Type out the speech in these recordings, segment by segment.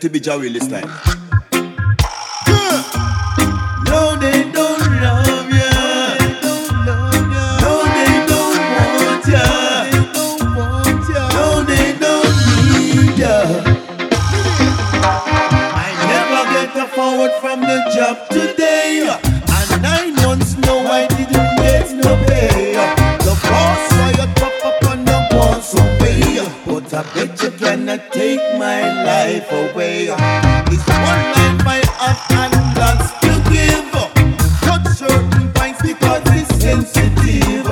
to be Joey this time. No, they don't love ya. No, they don't want ya. No, they don't need ya. I never get a forward from the job to bet you cannot take my life away. It's one life I have and lost to give. Cut certain points because it's sensitive.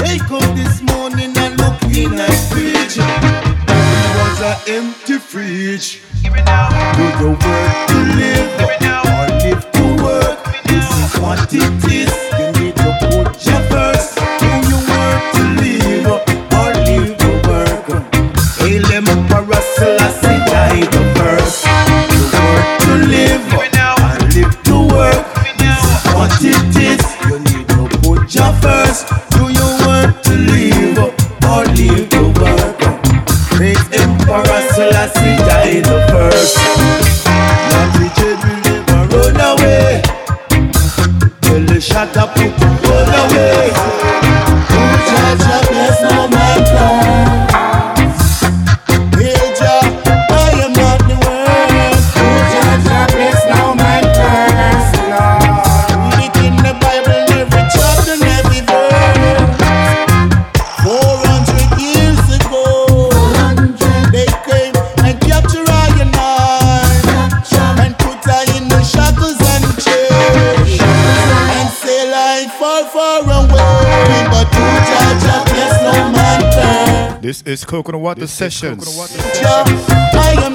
Wake up this morning and look in a fridge. It was an empty fridge. Give it now. Do the work. is coconut water session. sessions.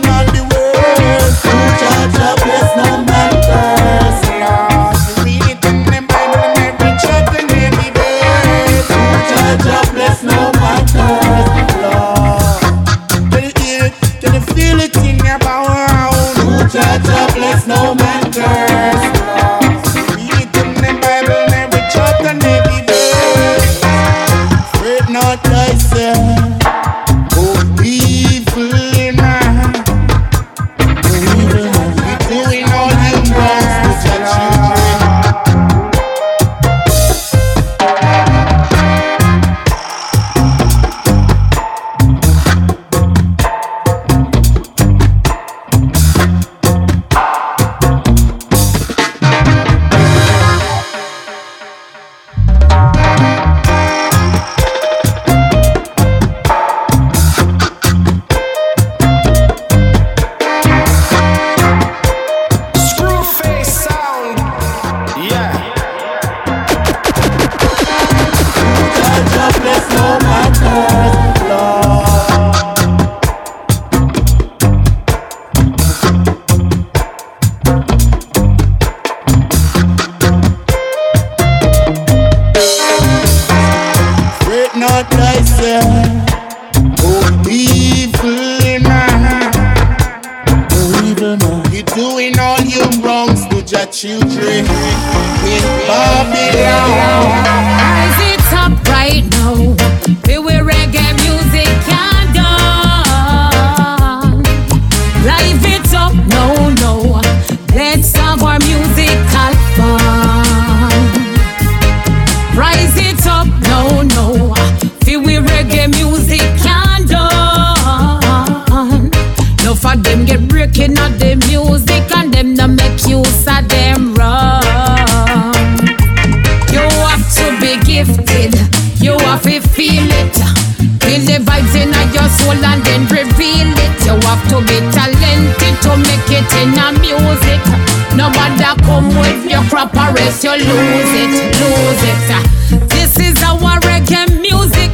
lose it, lose it. This is our reggae music.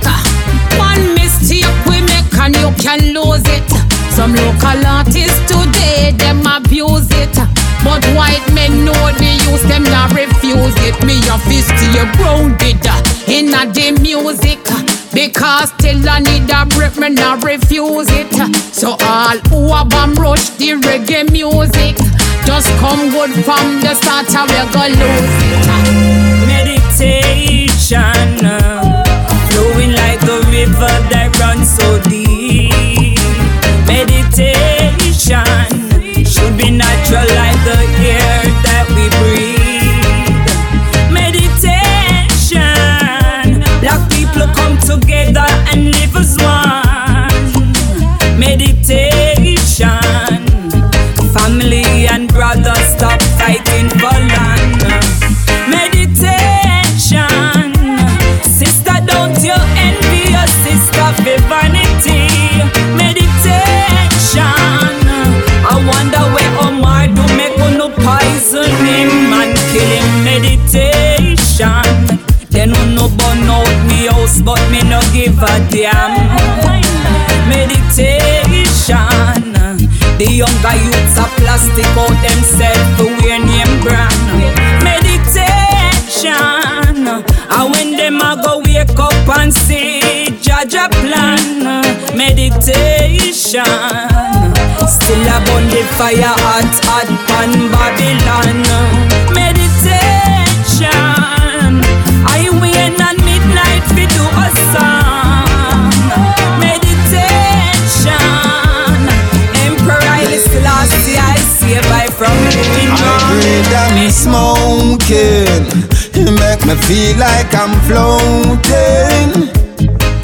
One mistake we make and you can lose it. Some local artists today, them abuse it. But white men know the use, them not refuse it. Me a fist here grounded in the music. Because till I need a break, me not refuse it to all who a bomb rush the reggae music. Just come good from the start, and we're gonna lose it. Meditation. Plastic out themselves to wear name brand. Meditation, and when them a go wake up and see Jaja plan. Meditation, still a burn the fire hot hot pan Babylon. Meditation, I wait at midnight fi do a song. Smoking. You make me feel like I'm floating.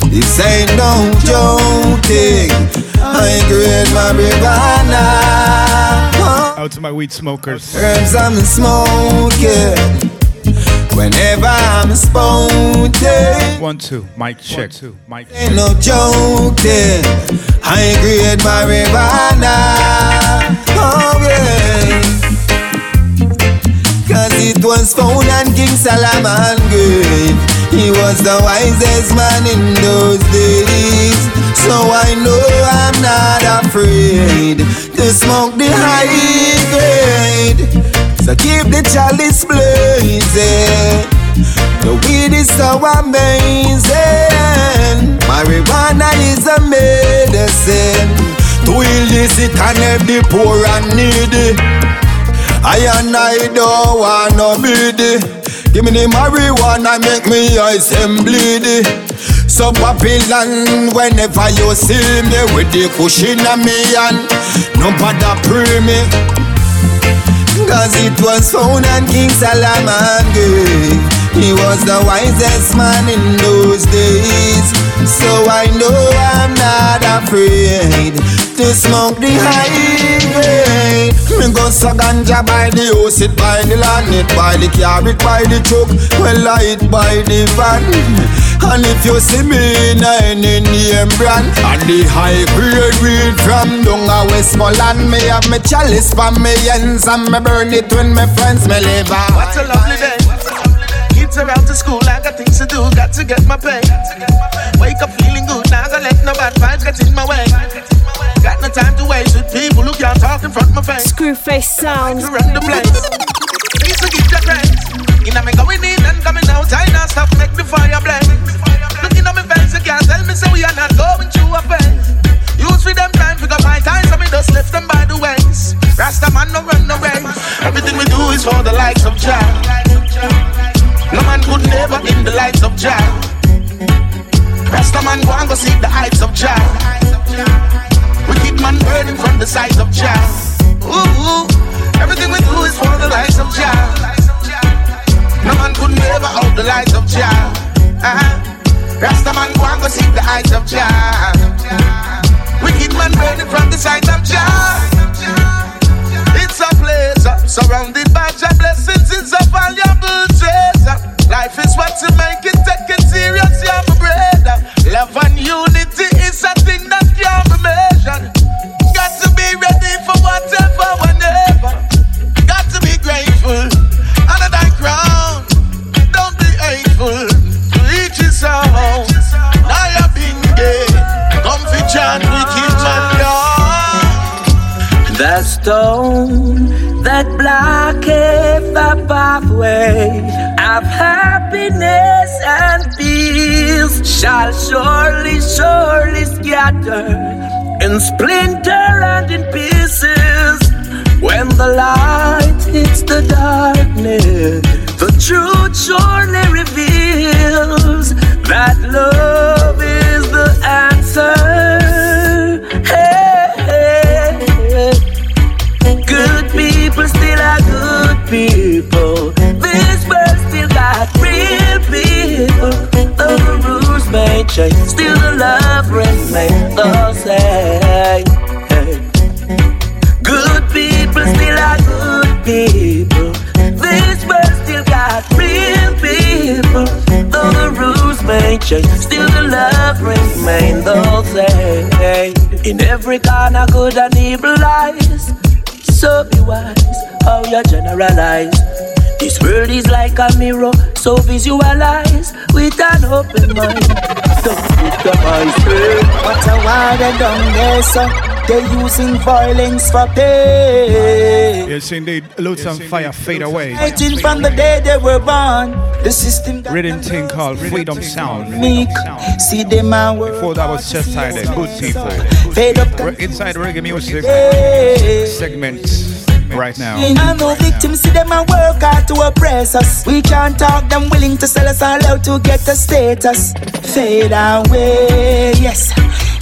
This ain't no joking. I grade marijuana. Oh. Out to my weed smokers. Herbs I'm smoking. Whenever I'm smoking. One, two. Mic check. Two. Mic check. Ain't no joking. I grade my marijuana. Oh yeah. Cause it was found on King Solomon grave. He was the wisest man in those days. So I know I'm not afraid to smoke the high grade. So keep the chalice blazing. The weed is so amazing. Marijuana is a medicine to heal the sick and help the poor and needy. I and I don't wanna be Give me the marijuana, make me eyes them bleedy. So Babylon, whenever you see me With the cushion on me and Nobody pray me. Cause it was found on King Solomon He was the wisest man in those days. So I know I'm not afraid To smoke the high Me go so ganja by the house, it by the land It by the car, it by the truck Well I it by the van And if you see me in any name brand And the high grade weed from down Westmoreland Me have me chalice for me ends And me burn it when my friends me live What a lovely day. Kids are out to school, I got things to do, got to get my pay. Wake up feeling good, now gonna let no bad vibes get in my way. Got no time to waste with people who can't talk in front of my face. Screwface sound. To run the place. Please forgive the grace. In a me going in and coming out, I not stop, make the fire blaze. Looking at me face, you can't tell me so we are not going through a phase. Use for them time, pick up my time, so me just left them by the ways. Rasta man no run no race. Everything we do is for the likes of Jah. No man could never in the lights of Jah. Rasta man go and go seek the heights of Jah. Wicked man burning from the sides of Jah. Ooh, everything we do is for the lights of Jah. No man could never out the lights of Jah. Uh-huh. Rasta man go and go seek the heights of Jah. Wicked man burning from the sides of Jah. It's a place uh, surrounded by Jah blessings. It's a valuable treasure. Life is what you make it. Take it serious, my brother. Love and unity is a thing that stone that blocketh the pathway of happiness and peace shall surely, surely scatter in splinter and in pieces. When the light hits the darkness, the truth surely reveals that love is the answer. People. This world still got real people. The rules may change, still the love remains the same. Good people still are good people. This world still got real people. Though the rules may change, still the love remains the same. In every corner, good and evil lies. So be wise how you generalize. This world is like a mirror, so visualize with an open mind. Don't put your eyes What a war they done there, so They using violence for pay. Yes, indeed. Loads on fire fade away. Fighting from the day they were born. The system got Written them thing called Freedom Sound. meek. See them a work. Before that was just titled Good People. Fade up. We're inside reggae music Hey. Segment right now. I know victims see them and work hard to oppress us. We can't talk them willing to sell us all out to get a status. Fade away, yes.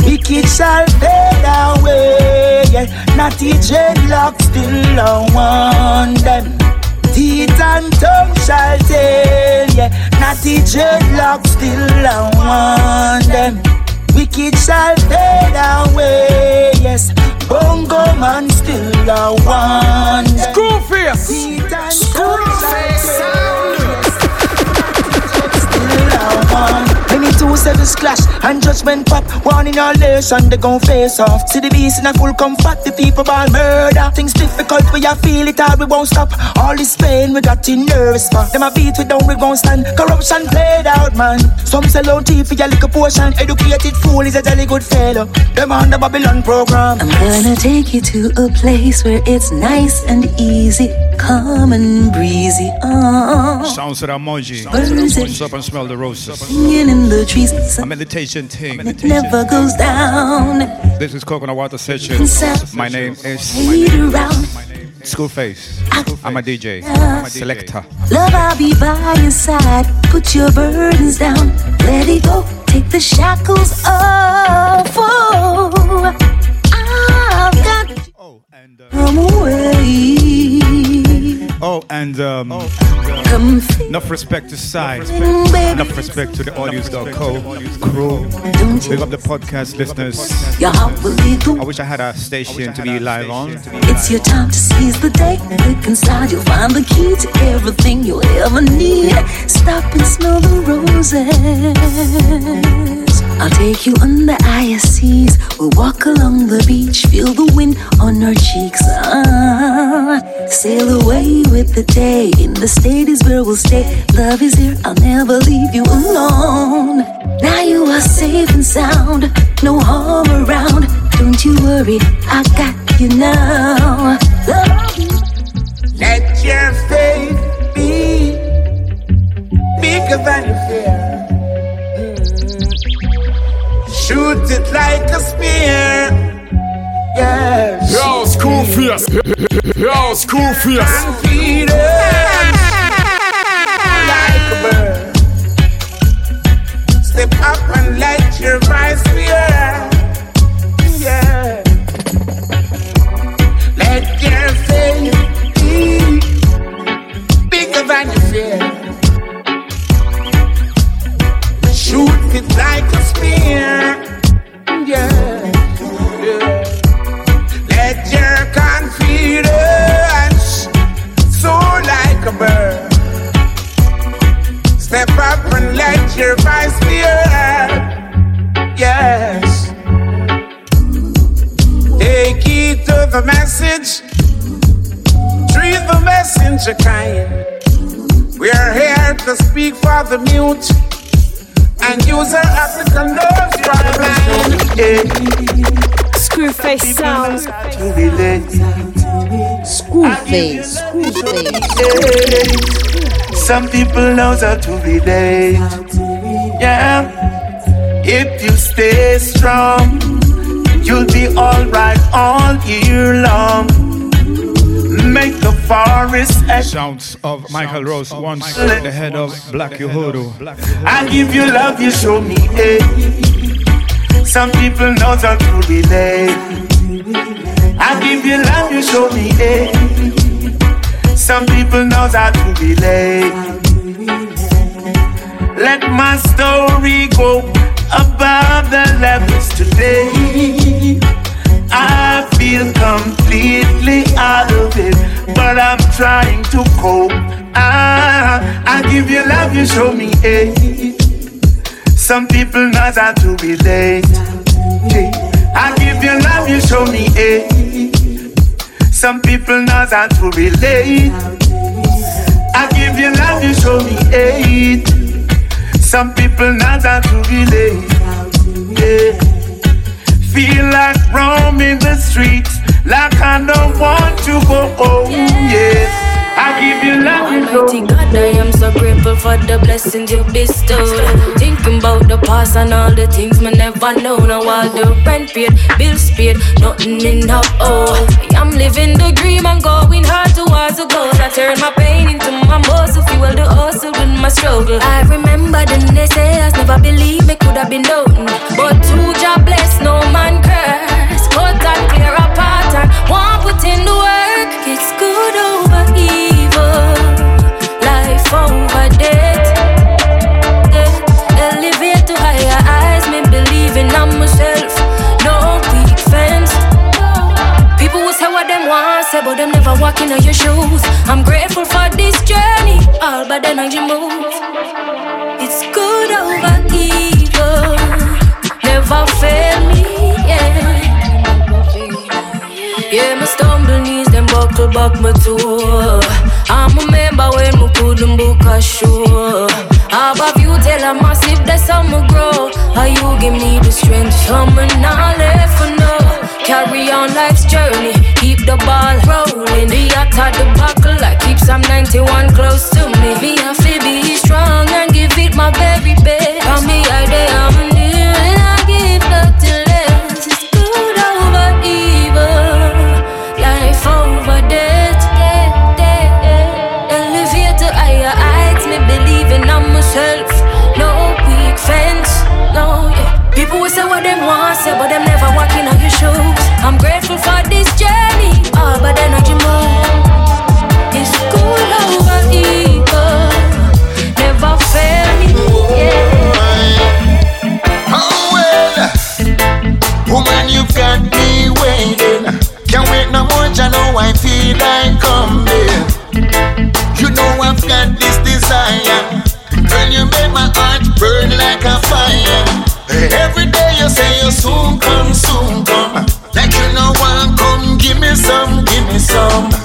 Wicked shall fade away. Yeah. Natty dreadlock still on them. Teeth and tongue shall tell, yeah. Natty dreadlock still on them. Wicked shall fade away, yes. Bongo man still a and pop. One in all nation, they gon' face off. See the beast in a full comfort, the people ball murder. Things difficult, we a feel it hard, we won't stop. All this pain, we got in nervous for. Them a beat we down, we gon' stand. Corruption played out, man. Some sell out tea for your little portion. Educated fool is a jolly good fellow. Them on the Babylon program. I'm gonna take you to a place where it's nice and easy, calm and breezy. Oh, Sounds of emoji. Birds What's up and smell the roses. singing in the trees, A meditation thing. Never goes down. This is Coconut Water Session. My name is Fade around, Screwface. I'm a DJ, selector. love, I'll be by your side. Put your burdens down, let it go. Take the shackles off. Oh, I've got Oh, and uh, come away. Oh, and um, Come feel enough respect to baby. Enough respect to the audios.co crew. Big up the podcast listeners. Your heart will lead the I wish I had a station to be live on. It's your time to seize the day. Look inside, you'll find the key to everything you'll ever need. Stop and smell the roses. I'll take you under ISCs. We'll walk along the beach, feel the wind on our cheeks. Ah, sail away with the day. In the state is where we'll stay. Love is here, I'll never leave you alone. Now you are safe and sound, no harm around. Don't you worry, I got you now. Let your faith be bigger than your fear. Shoot it like a spear. Yes. Yo, Screwface. Yo, Screwface. Confidence like a bird. Step up and let your voice be heard. Yeah. Let your faith be bigger than your fear. Shoot it like a spear. Yeah. yeah. Let your confidence soar like a bird. Step up and let your voice be heard. Yes. Take heed to the message. Treat the messenger kind. We are here to speak for the mute and use our African nerves for the blind. Yeah. Screwface sounds. To relate. Screwface. Screwface. Some people knows how to relate. Yeah. If you stay strong, you'll be alright all year long. Make the forest echo. Sounds of Michael Rose, once the head of Black Uhuru. I give you love, you show me hate. Some people knows how to relate. I give you love, you show me hate. Some people knows how to relate. Let my story go above the levels today. I feel completely out of it, but I'm trying to cope. Ah, I give you love, you show me hate. Some people knows how to relate. I give you love, you show me hate. Some people knows how to relate. I give you love, you show me hate. Some people knows how to relate. Yeah. Feel like roaming the streets, like I don't want to go home. Yeah. I give you love. Almighty God, I am so grateful for the blessings you bestowed. Thinking about the past and all the things me never know. Now all the rent paid, bills paid, nothing in the oh. I'm living the dream and going hard towards the goal. I turn my pain into my muscle, fuel the hustle with my struggle. I remember the naysayers never believed me could have been done, but two job bless, no man curse. Cut and clear apart and one put in the work. It's good over evil, to higher me believing on myself. No. People say what them want, say, but them never walk in your shoes. I'm grateful for this journey, all but the energy moves. It's good over evil, never fail me, yeah. Yeah, my stumble buckle back my toe. I remember when we couldn't book a show. How about you tell a massive that's how me grow? How you give me the strength, summer not left for no. Carry on life's journey, keep the ball rolling. The attack the buckle, I keep some 91 close to me. Me have to be strong and give it my very best. Say, but them never walking on your shoes. I'm grateful for this journey, all but energy move. It's good over evil, never fail me. Yeah. Oh well, woman, you've got me waiting. Can't wait no more, I know I feel like coming. Say you soon come, soon come. Like you know one come, give me some, give me some.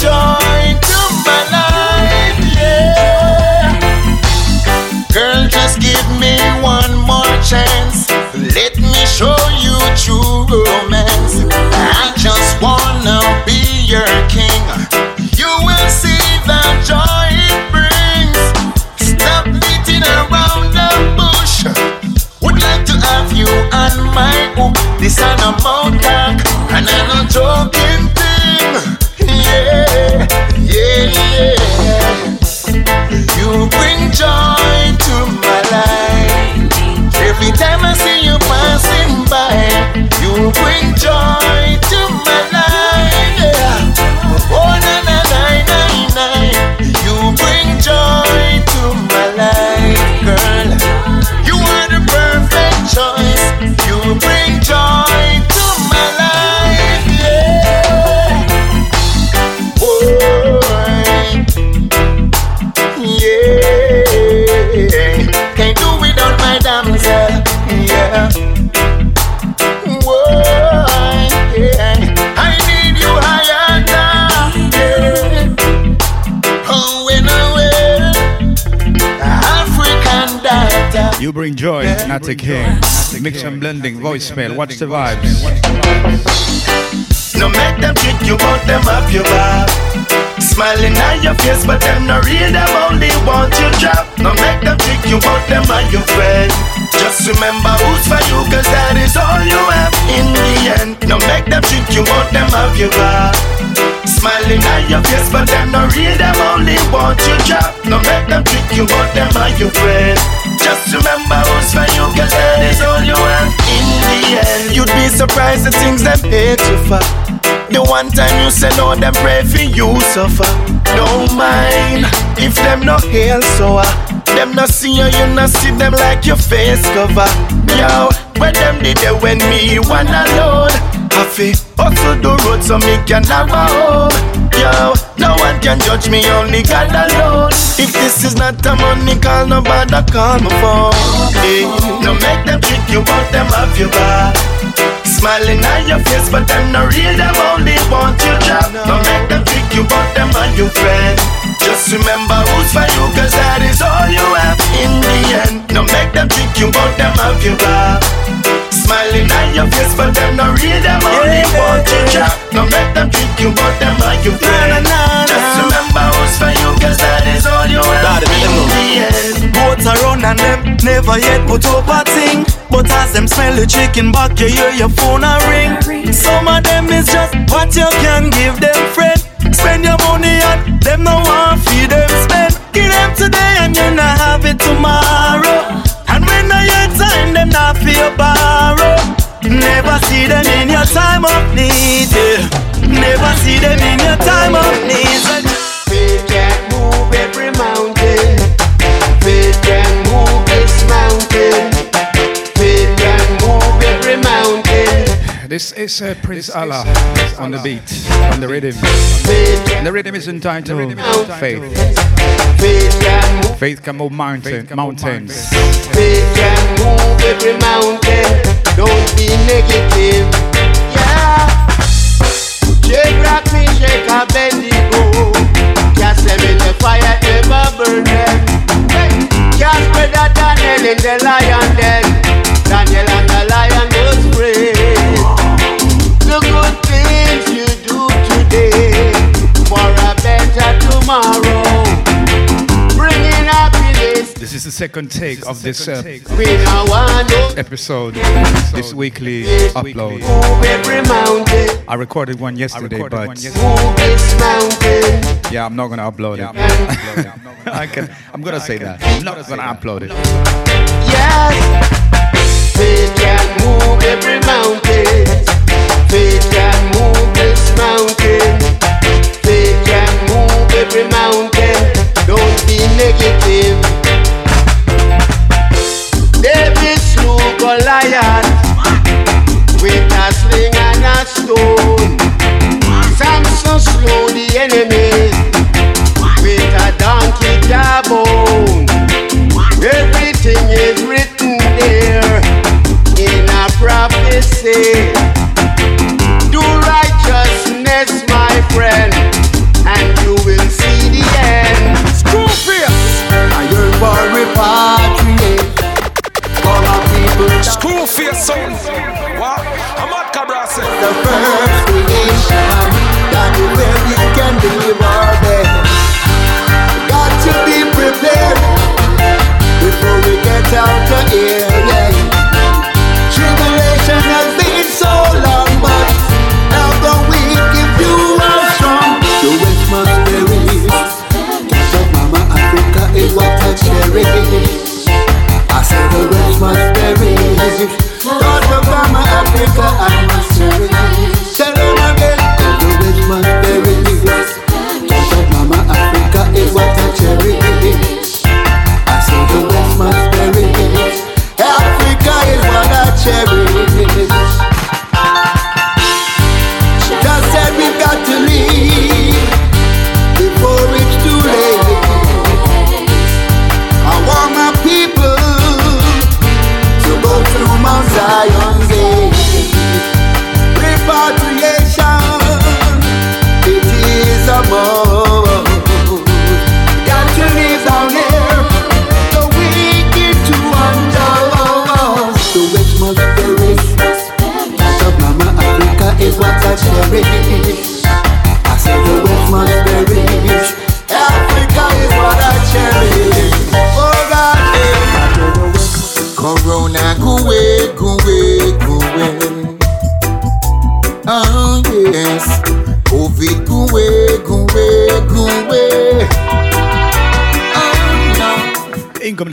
Joy to my life. Yeah. Girl, just give me one more chance. Let me show you true romance. I just wanna be your king. You will see the joy it brings. Stop beating around the bush. Would like to have you on my hook. This is a mouth you bring joy data. You bring joy, Natty King. Mix and blending, voicemail. Watch the vibes. No make them trick you, but them up your back. Smiling at your face, but them no real, them only want you drop. No make them trick you, but them are your friend. Just remember who's for you, cause that is all you have in the end. No make them trick you, but them have your back. Smiling at your face, but them no real, them only want you drop. No make them trick you, but them are your friend. Just remember who's for you, cause that is all you have in the end. You'd be surprised the things them hate you for. The one time you say no, them pray for you suffer. Don't mind if them no hail so uh, them no see you, you no see them like your face cover. Yo, when them did they when me one alone. Happy Hustle the road so me can have a home. Yo, no one can judge me, only God alone. If this is not a money call, nobody call my phone. Hey, no make them trick you, but them have your back. Smiling on your face, but them no real, them only want you job. No make them trick you, but them are your friend. Just remember who's for you, cause that is all you have in the end. No make them trick you, but them have your back. Smiling on your face, but them no real, them only want you job. No make them trick you, but them are your friend. Just remember who's for you, cause that is all you have in the end. Boats around and them never yet put up a thing. But as them smell the chicken back, you hear your phone a ring. Some of them is just what you can give them, friend. Spend your money on them, no one feed them spend. Give them today and you not have it tomorrow. When your time, them not feel borrow. Never see them in your time of need. yeah. Never see them in your time of need. Faith can move every mountain. This is uh, Prince Allah on the beat, on the rhythm. And the rhythm is entitled Faith. Faith can move mountain, mountains. Faith can move every mountain. Don't be negative. Yeah. Shake, rock me, shake a Bendigo. Cast them in the fire, never burn them. Hey. Cast better Daniel in the lion den. Daniel and the lion was free. This is the second take of this uh, We now want to episode, this weekly upload. move every mountain. I recorded one yesterday, but Move this mountain. yeah, I'm not gonna upload it. I can, I'm gonna say that. I'm not gonna upload it. Yes, faith can move every mountain. Faith can move this mountain.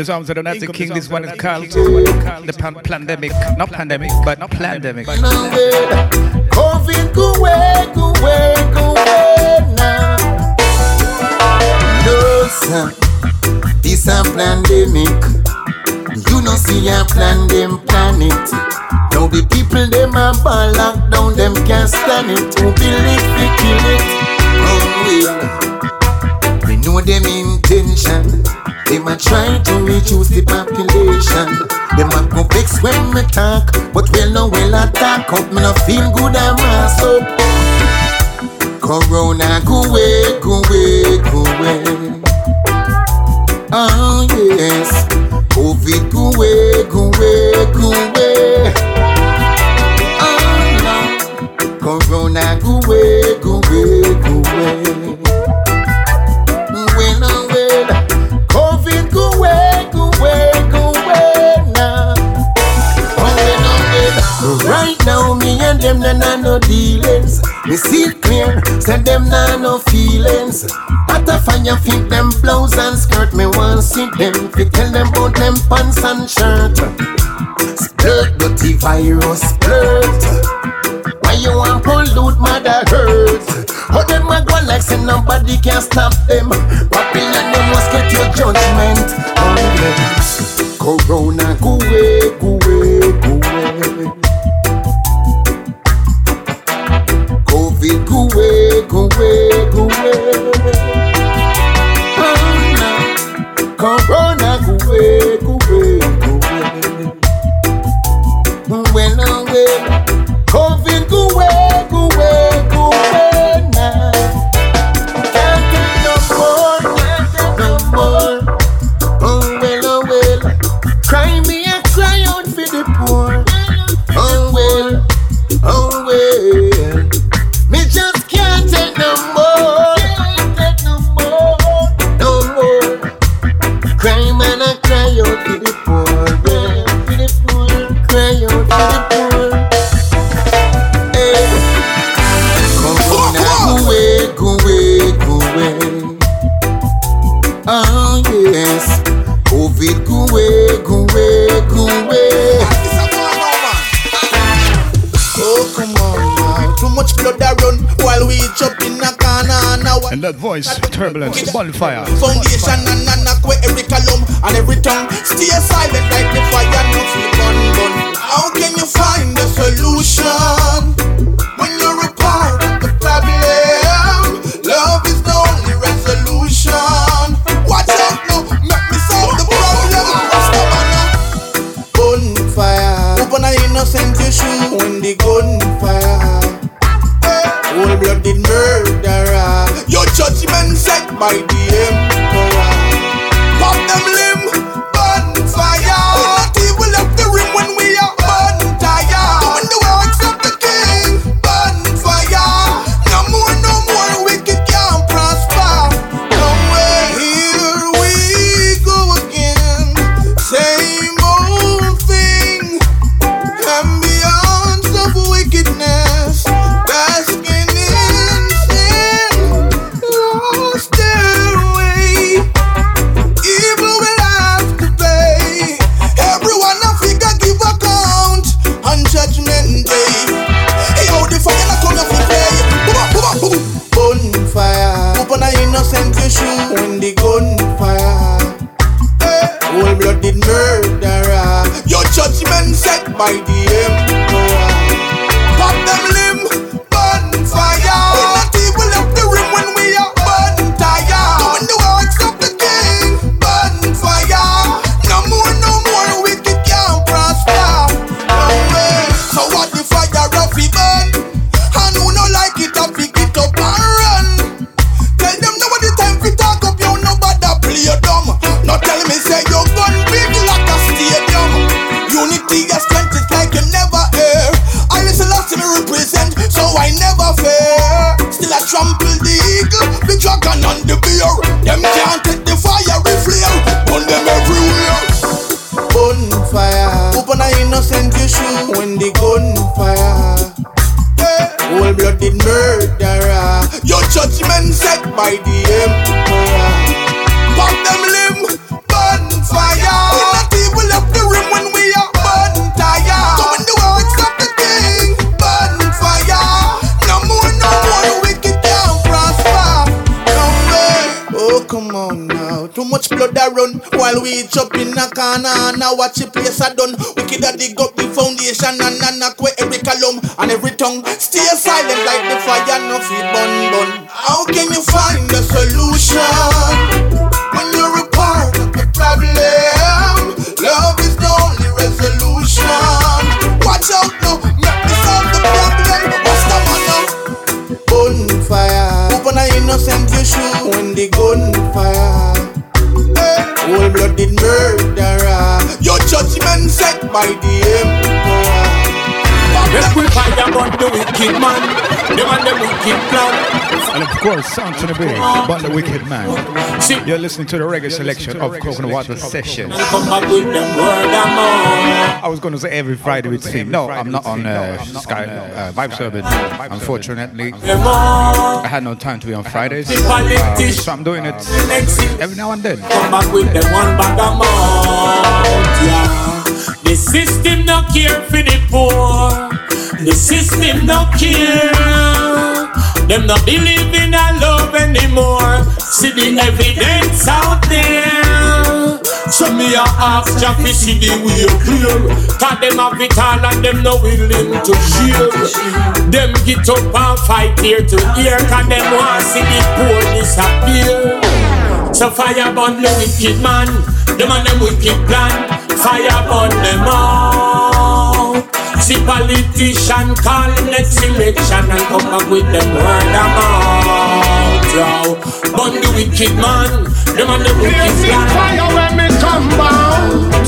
this arms, I don't king this one is called the pandemic, not pandemic, but not pandemic. COVID, go away, go away, go away now. No, sir, this a pandemic. You no see a plan them planet. Now the people them a ball locked down, them can't stand it. Who believe they kill it? Wrong way. We know them intention. They might try to reduce the population. They might go fix when we talk, but well no well attack up. Me no feel good I'm ass up. Corona go away, go away, go away. Oh yes, COVID go away, go away, go away. Oh no, Corona go away, go away, go away. Right now, me and them nah no dealings. Me see it clear, said them nah no feelings. At a fire, fit them blouse and skirt. Me want see them, fit tell them about them pants and shirt. Skirt, dirty virus, skirt. Why you want pollute mother earth? How them a go like say nobody can stop them? Babylon, you must get your judgment on them. Corona, go away, go away, go away. wake, away come away. Oh, come ambulance, bonfire. Tongue. Stay silent like the fire, no feed bun bun. How can you find the solution when you're a part of the problem? Love is the only resolution. Watch out now, make me solve the problem. What's the matter? Gunfire. Open an innocent shoot when the gunfire. Hey, cold-blooded murderer. Your judgment set by the emperor. Let's put fire on the wicked man, them and the wicked plan. And of course, sound to the big, but the wicked man. You're listening to the reggae selection of Coconut Water Session. I was going to say every Friday with Steve. No, I'm not on uh, Sky uh, Vibe Urban. Unfortunately, I had no time to be on Fridays, uh, so I'm doing it every now and then. Come back with them one bag of mouth, yeah. The system no care for the poor. The system no care. Them not believe in a love anymore. See the evidence out there. So me a ask Jah fi see the way clear. Cause them have it all and them no willing to share. Them get up and fight ear to ear. Cause them want see the poor disappear. So fire burn the wicked man, them and them wicked plan. Fire burn them out. See politician call next election and come back with them word of mouth. Yo, burn the wicked man, them and them wicked plan. fire when me come out.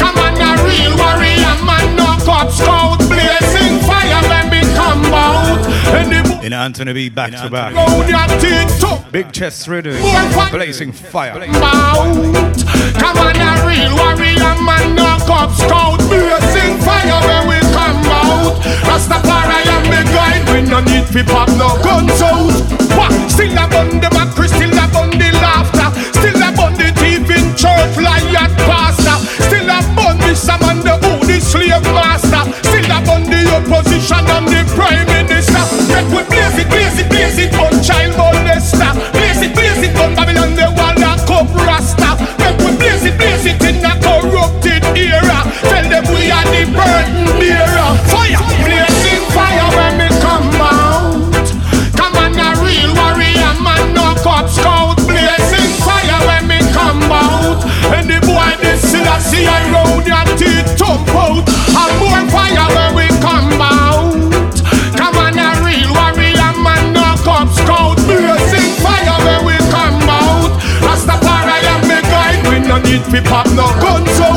Come on, a real warrior man, no cop scout. In Anthony B, back to back. Big chest rhythm, blazing fire. Out. Come on, a real warrior man, no cop scout. Blazing fire when we come out. Rastafari am the guide. We no need fi pop no guns out. Still a bun the macri, still a bun the laughter, still a bun in church like pastor, still a bun the Sam and the who the slave master, still a bun the opposition and the prime minister. Make we blaze it, blaze it, blaze it on child molester, blaze it, blaze it on Babylon the wall Need fi pop no out. So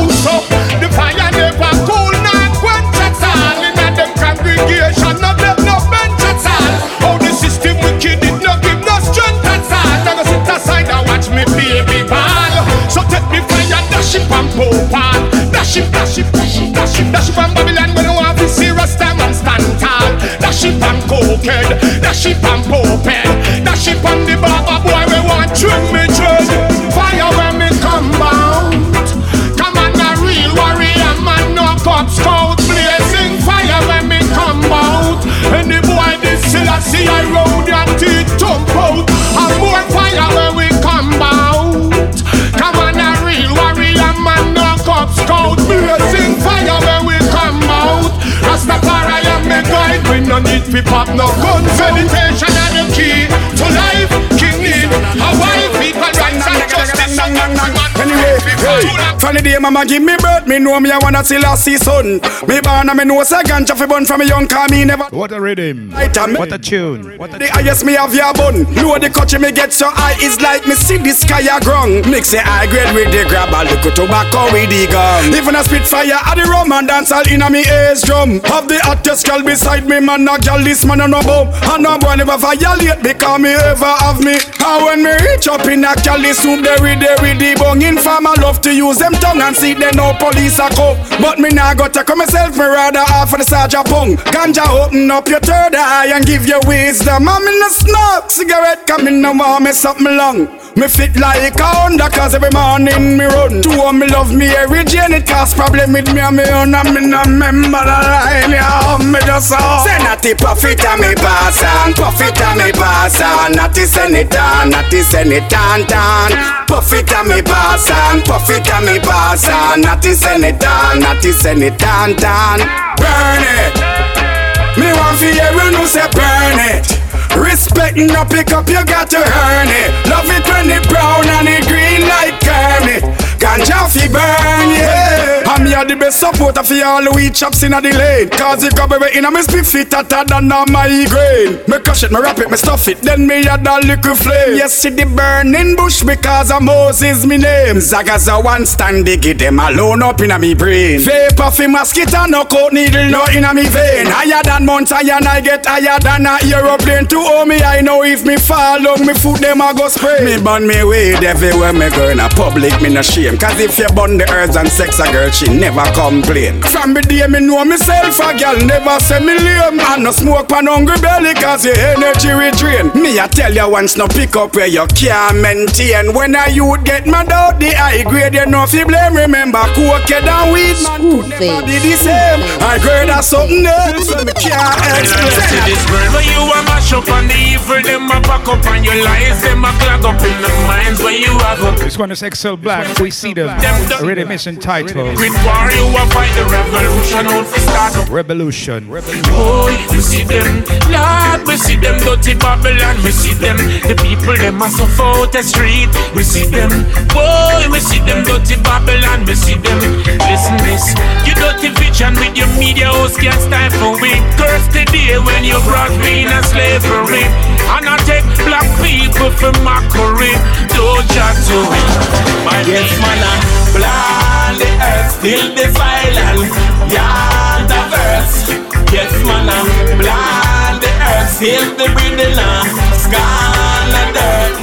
the fire never cool, not quench at all. Inna them congregation, no them no bench at all. How the system wicked, it no give no strength at all. Now go sit aside and watch me baby ball. So take me fire, dash it and pop on. Dash it, dash it, dash it, dash it, dash it from Babylon when you want to see Rasta man stand tall. Dash it and cokehead, dash it and pophead, dash it on the barber boy we want trim me no need fi pop no gun. Meditation are the key to life. From the day mama give me birth, me know me I wanna see last son. Me born and me know say ganja fi burn from me young car me never. What a rhythm, Item. what a tune. What a The highest me have your bun. Know the country me get so high is like me see the sky a grung. Mix the high grade with the grab a little tobacco with the gun. Even a spit fire at the rum and dance all inna me ears drum. Have the hottest girl beside me man a girl this man a no bum. And no boy never violate because me ever have me. And when me reach up in a soup there with there with the bung. Informer love to use them tongue and see they no police a come. But me nah go take myself me rather half of the Sergeant Pung. Ganja open up your third eye and give you wisdom. I'm in a smoke cigarette coming no want me something long. Me fit like a Honda cause every morning me run. Two of me love me every Jane it cause problem with me and me own and me no remember the line. Yeah, me just saw. Say natty profit a me pass on, profit a me pass on. It on, natty send it on, on. Profit a me pass on, profit a me pass on. Natty send it on, natty send it on, on. Burn it. Me want fi hear you say burn it. Respect no pick up, you got to earn it. Love it when it brown and it green like Kermit. Ganja fi burn, yeah. I'm here the best supporter for all weed chops in the lane. Cause it cover in a me spit fit hotter than a migraine. Me crush it, me wrap it, me stuff it, then me add a little flame. Yes, see the burning bush because of Moses me name. Zagaza one stand, they get them alone up in a me brain. Vapor fi mosquito, no coat needle, no in a me vein. Higher than Mount Zion, I get higher than a aeroplane. To owe me, I know if me fall on me foot, them a go spray. Me burn me weed everywhere me go in a public, me no shame. Cause if you burn the herbs and sex a girl, she never complain. From the day me know myself, a girl never say me lame. I no smoke pan hungry belly cause your energy we drain. Me I tell you once no pick up where you can't maintain. When a youth get mad out the high grade, you know fi blame. Remember cocaine and weed man could never be the same. High grade or something else, so me can't explain. See this girl where you a mash up on the evil, them a back up on your lies, them a clog up in the minds where you have up. This one is Excel Black. We see them. Already mission title. With war you a fight the revolution out for start up. Revolution. Boy, we see them, Lord, we see them dirty Babylon, we see them. The people them a suffer out the street, we see them. Boy, we see them dirty Babylon, we see them. Listen this, you dirty vision with your media house can't stifle we. Curse the day when you brought me in a slavery, and I take black people for mockery. Don't chat to it, my Yes, man, I blind the earth, still the silent. Yeah, the verse. Yes, man, I blind the earth, still the breathing. Uh, scan the dirt.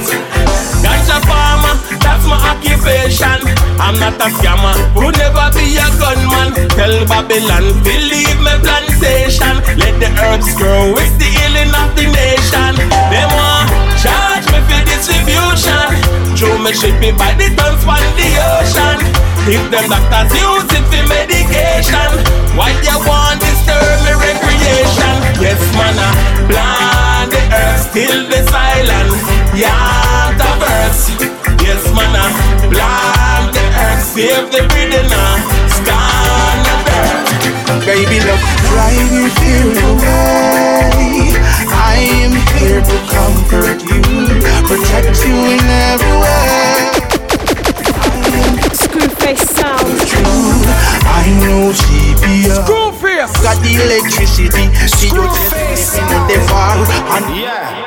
Ganja farmer, that's my occupation. I'm not a scammer, would never be a gunman. Tell Babylon, believe me, plantation. Let the herbs grow, it's the healing of the nation. They want charge me for distribution. Through me ship it by the tons on the ocean. If them doctors use it for medication, why you want to disturb me recreation? Yes, man, I blind the earth, still the silence. Yeah, the verse. Yes, man, I blind the earth, save the breathing, Baby, look, driving fear away. I am here to comfort you, protect you in every way. Screwface sound. True, I know CPR. Screwface got the electricity. See you just in the fall and yeah.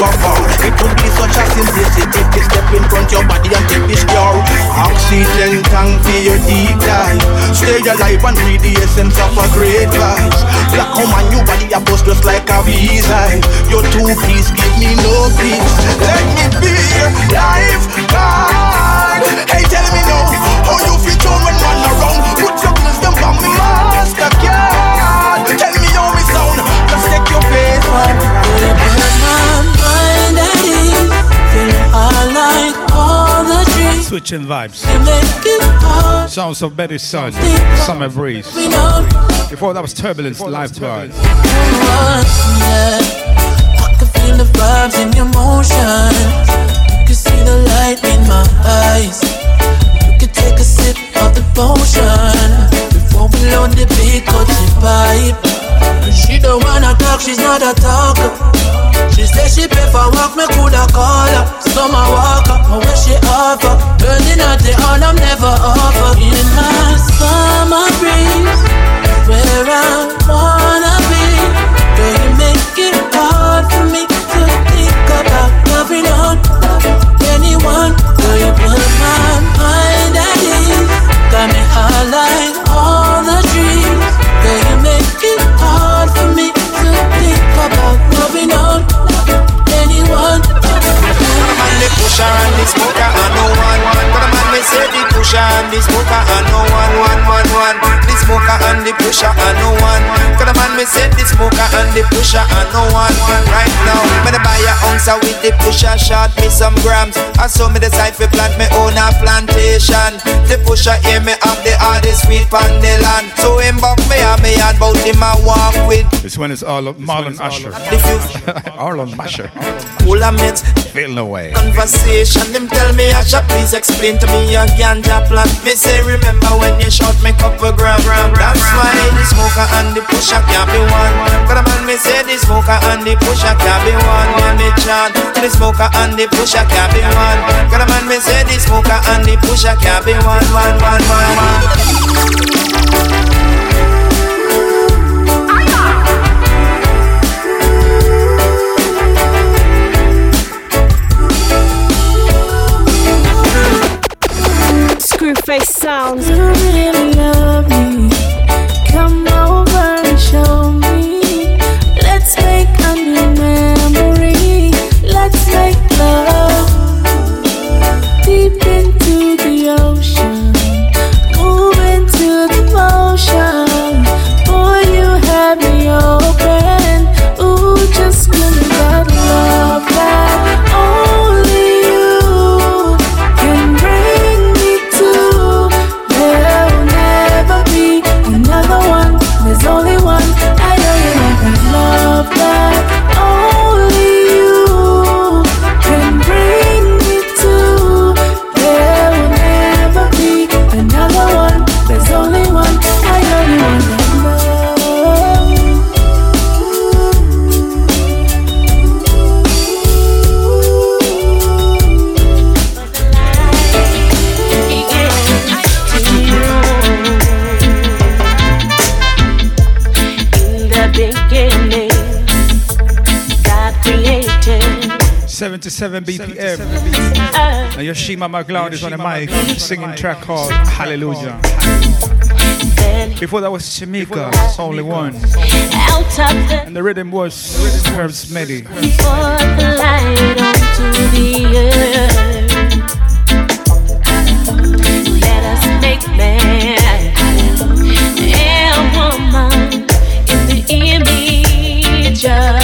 Fall. It would be such a simplicity to step in front of your body and take this cure. Oxygen tank for your deep dive. Stay alive and breathe the essence of a great vibes. Black woman, your body a bust just like a hive. Your two piece give me no peace. Let me be life guard. Hey, tell me now how you feel when run around. Put your wisdom on me master card. Tell me how me sound. Just take your face, man. Switching vibes. Sounds of Betty Sun. Summer breeze. Before that was Turbulence live tour. I can feel the vibes in your. You can see the light in my eyes. You can take a sip of the potion before we load the big cutty pipe. She don't wanna talk, she's not a talker. She say she pay for work, me coulda call her. Summer walker, my what she offer. Burning out the all I'm never over. In my summer breeze, where I wanna be. Girl, you make it hard for me to think about loving on anyone. Do you put my pressure on the. I know one, one, but a man say it and the smoker and no one, one, one, one. The smoker and the pusher and no one. Cause the man me said the smoker and the pusher and no one. Right now, me buy a ounce with the pusher, shot me some grams. I saw me decide to plant me own a plantation. The pusher hear me have the hardest sweet pan the land. So him buck me and me and bout him I walk with. This one is all of Marlon Asher. Arlon Masher. Full of mates. Feeling away. Conversation, them tell me, Asha, please explain to me your ganja plan. Me say, remember when you shot me couple gram, gram. That's why the smoker and the pusher can't be one. But a man me say the smoker and the pusher can't be one. Yeah, me chant. The smoker and the pusher can't be one. Got a man me say the smoker and the pusher can't be one, one, one, one, one. Screwface sounds. 77 BPM. us. And Yoshima McLeod is on the mic singing track called Hallelujah. Before that was Shamika, Only One. Out of the And the rhythm was Herb Smitty. for the light onto the earth. Let us make man and woman in the image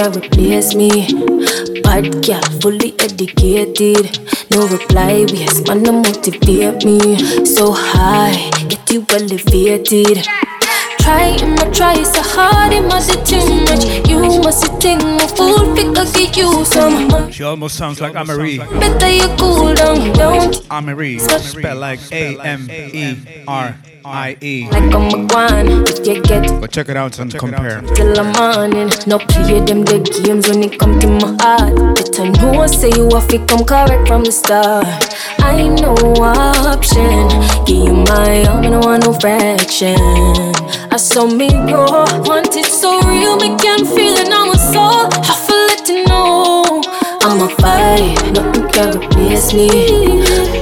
can replace me. Bad girl, fully educated. No reply, we yes, man, to motivate me. So high, get you elevated. Try, I'ma try so hard, it must be too much. You must think a fool, figure get you some. She almost sounds like Amarie. Better you cool down, don't Amarie, spelled like A M E R I E. like I'm a guan. If you get But check it out and compare. till the morning. No play them the games when it come to my heart. Better know I say you have to come correct from the start. I ain't no option. Give you my all, I don't want no fraction. I saw me grow, want it so real, me can feel it now Nothing can replace me.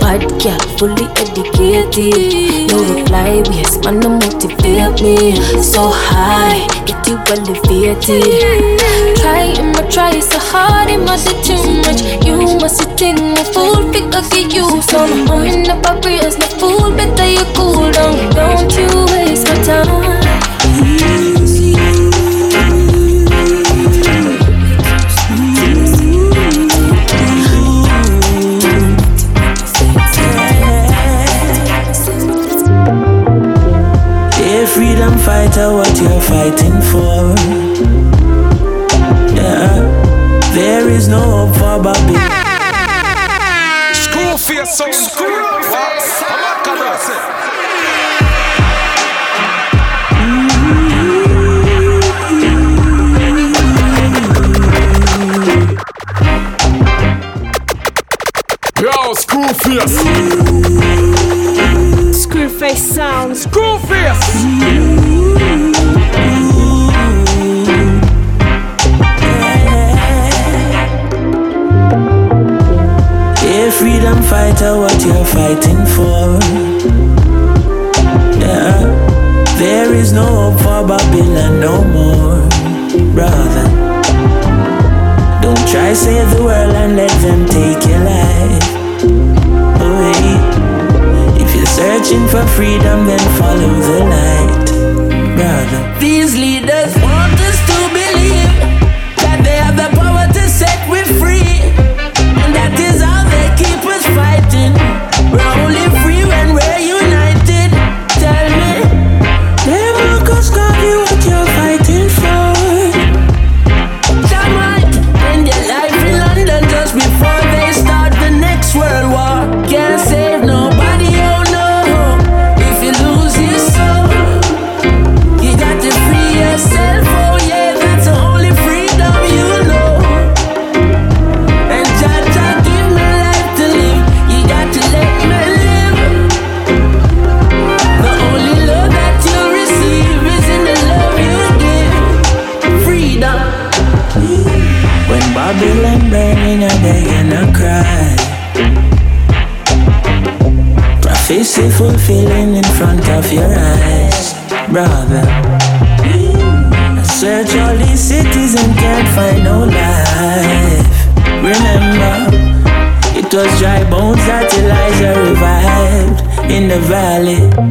Bad girl, fully educated. No reply, yes, man, no motivate me. So high, get you elevated. Try, I'ma try so hard, it must be too much. You must think a fool, figure get you So I'm the prayers, no fool, better you cool down. Don't you waste my time. fighter what you're fighting for. Yeah, there is no hope for Bobby. School face, so school face. I'm not Yo, school fierce. Screwface sound. Screwface. Freedom fighter, what you're fighting for. Yeah, there is no hope for Babylon no more, brother. Don't try save the world and let them take your life. Searching for freedom, then follow the light, brother. The valley.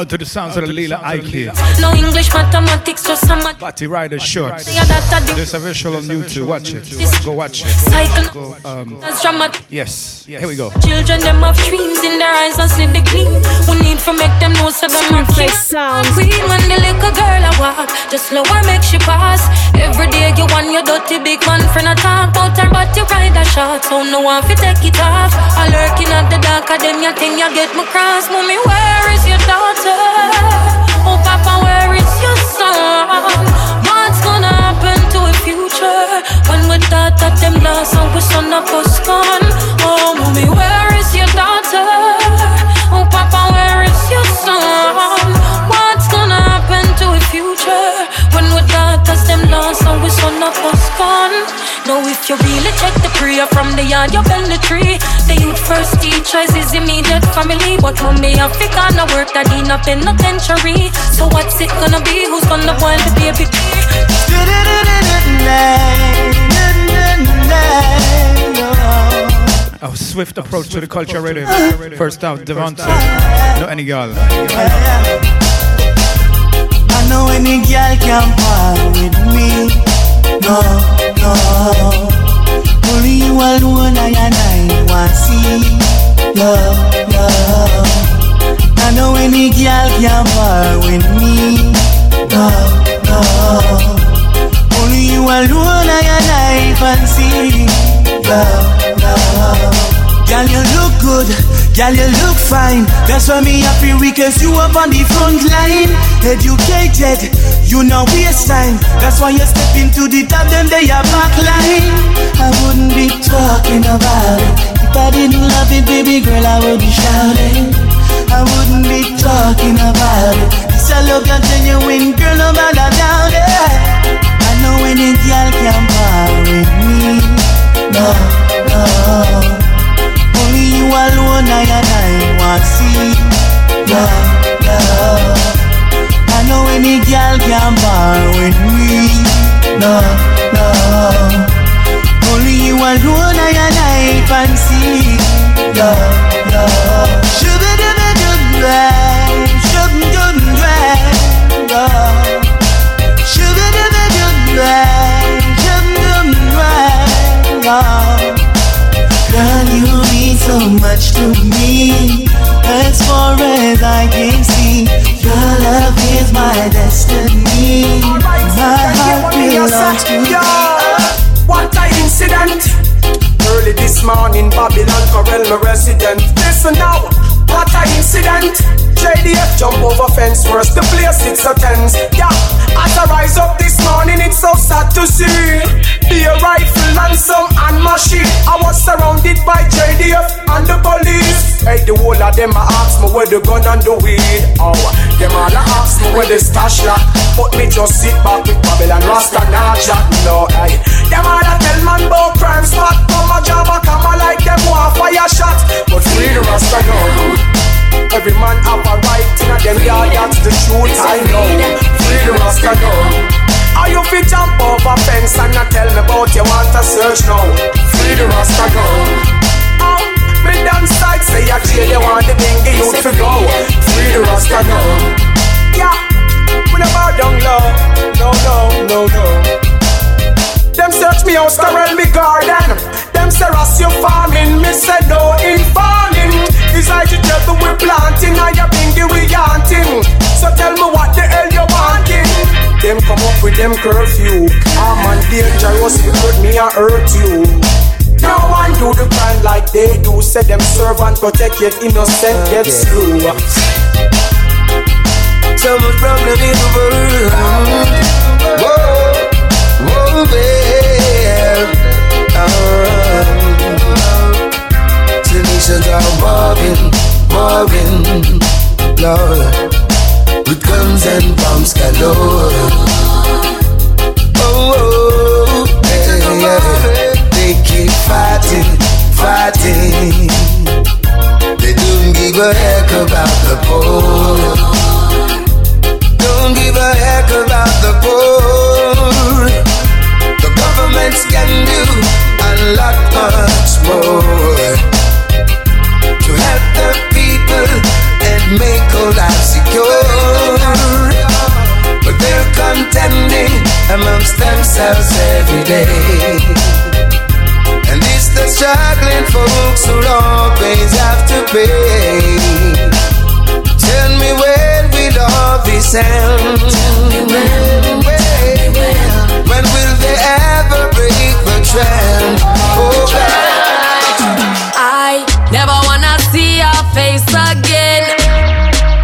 Out to the sounds of the Lila Ike. no English, mathematics, just some math. Batty Rider shorts. Yeah, that I do. There's a visual on YouTube. Watch it. Go watch it. Cycle. Go, um, That's yes. Here we go. Children, them have dreams in their eyes and see the gleam. We need for make them know so them are Screwface sound. Queen when the little girl a walk, just slow her make she pass. Every day you want your dirty big man friend a talk about her, but you ride a shot, so no one fi take it off. I lurking at the dark, of them you think you get me cross. Mommy, where is your daughter? Oh, Papa, where is your son? What's gonna happen to a future when we thought that them lost and we son of us gone? Oh, mommy, where is your daughter? Oh, Papa, where is your son? What's gonna happen to a future them lost and we son of us gone? Now, if you really check the prayer from the yard, you bend the tree. The youth first teachers is immediate family, but mommy Africa no work that in a penitentiary. So what's it gonna be? Who's gonna boil the baby? A swift approach to the culture radio. First out, Devonta. No any girl. I know any girl can part with me. No, no. Only you alone I and I want see. Love, love. I know any girl can part with me. No, no. Only you alone I and I fancy. Love, love. Girl, you look good. Girl, you look fine. That's why me happy because you up on the front line. Educated, you know waste time. That's why you step into the top, them they are back line. I wouldn't be talking about it. If I didn't love it, baby girl, I would be shouting. I wouldn't be talking about it. This I love you genuine, girl, no matter doubt it. I know any girl can part with me. No, no. You alone I and I want see Love, love I know any girl can bar with me. Love, love Only you alone I and I fancy. Love, love as I can see, your love is my destiny. My heart belongs to you. One time incident. Early this morning, Babylon Corral, my resident. Listen now, what a incident. JDF jump over fence, worse the place it's so tense. Yeah, as I rise up this morning, it's so sad to see. A rifle and some and machine. I was surrounded by JDF and the police. Hey, the whole of them I ask me where the gun and the weed. Oh, them all I ask me where the stash lock. But me just sit back with Babylon Rasta chat. No, hey, them all I tell man about crime spot. Come a job a come a like them want fire shot. But free the Rasta no. Every man have a right in a them yard that's the truth I know. Free the Rasta now. Are you fit jump over fence and not tell me about you want to search now? Free the Rasta now. Oh, me done side say I jail you want the dingy youth to go. Free the Rasta now. Yeah, we never down low. No, no, no, no. Them search me house, Carol me garden. Them say Ross you farming, me say no in farming. It's like you tell we planting, I you bingy we yanting. So tell me what the hell you wanting. Them come up with them curfew. I'm on dangerous, you hurt me, I hurt you. No one do the crime like they do. Say them servant protect yet innocent get screwed. So much problem in the world. Whoa, whoa, babe. The nations are warring, warring, Lord, with guns and bombs galore. Oh, oh, oh. hey, yeah. they keep fighting, fighting. They don't give a heck about the poor. Don't give a heck about the poor. The governments can do a lot much more to help the people and make our lives secure. Contending amongst themselves every day. And it's the struggling folks who always have to pay. Tell me where will all this end? When, when will they ever break the trend? Oh, God. I never wanna see your face again.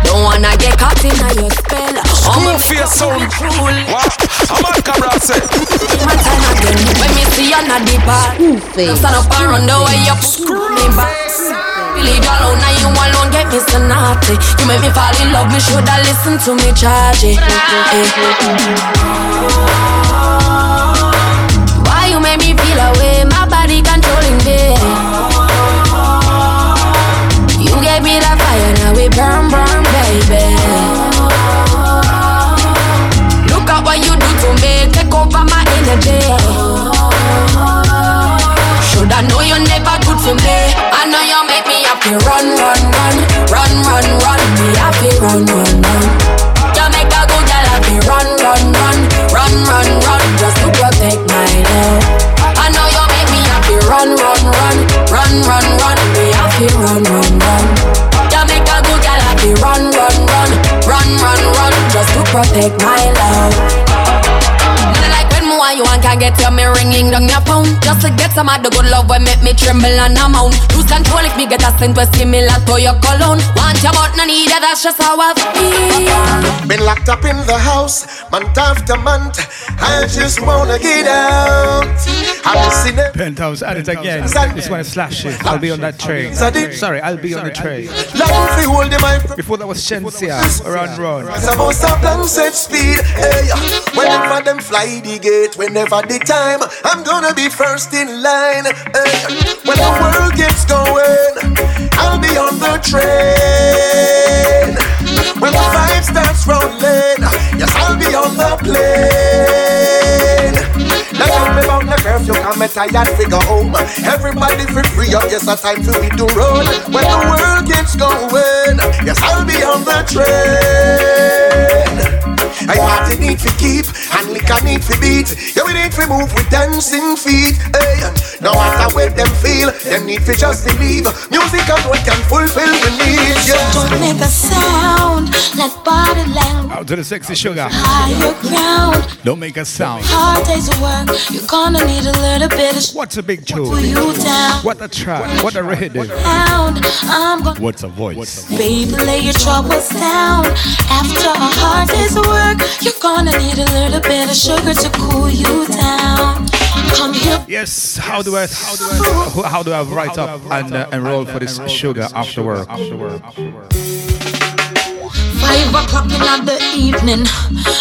Don't wanna get caught in your spell. I'm on camera time again. When me see you the. Stand up and run the way you screw me back. You alone, now you alone get me so naughty. You make me fall in love, me shoulda listen to me charge it. Why you make me feel away? My body controlling me. You gave me that fire, now we burn, burn, baby. Happy. Run, run, run, run, run, run. Me happy, run, run, run. Make a good girl happy. Run, run, run, run, run, run. Just to protect my love. I know you make me happy. Run, run, run, run, run, run. Me happy. Run, run, run. Make a good girl happy. Run, run, run, run, run, run. Just to protect my love. Like when me want you and can get you me ringing down your phone Just to get some of the good love when make me tremble and amount Lose control if me get a scent was similar to your cologne. Want you but no need it, that's just how I feel. Been locked up in the house, month after month. I just wanna get out. I'm missing it. Penthouse at it again. This one is slash it. I'll be on that train. Sorry, I'll be on the train. Long free hold the mic. Before that was Shenseea, run, run. It's about stop long set speed. Hey, whenever them fly the gate, whenever the time, I'm gonna be first in line. Hey, when the world gets going, I'll be on the train. When the vibe starts rolling, yes, I'll be on the plane. Now tell me about the curfew, come me tired, figure home. Everybody free free up, yes, a time to hit the road. When the world gets going, yes, I'll be on the train. I party need to keep and liquor need to beat. Yeah, we need to move with dancing feet. Hey, no matter where them feel, them need to just believe. Music alone can fulfill the needs. Yeah. Don't make a sound, let body language Out to the sexy sugar. higher ground. Don't make a sound. Hard days of work, you're gonna need a little bit of What's a big tune? pull you down. What a track? What a rhythm? Sound, I'm gonna What's a voice? Baby, lay your troubles down. After a hard day's of work, you're gonna need a little bit of sugar to cool you down. Come here. Yes. How do I how do I how do I write up and uh, enroll for this sugar after work? Five o'clock in the evening,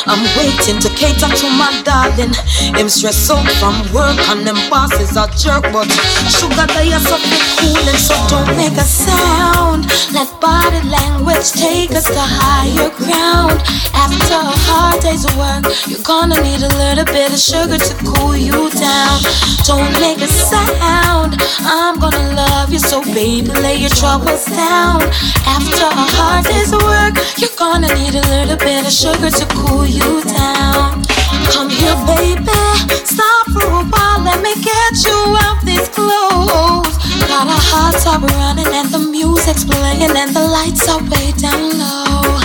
I'm waiting to cater to my darling. I'm stressed out from work and them bosses are jerk, but sugar they are something cooling, so don't make a sound. Let body language take us to higher ground. After a hard day's work, you're gonna need a little bit of sugar to cool you down. Don't make a sound. I'm gonna love you, so baby, lay your troubles down. After a hard day's work, you're gonna need a little bit of sugar to cool you down. Come here, baby. Stop for a while. Let me get you out these clothes. Got a hot tub running and the music's playing and the lights are way down low.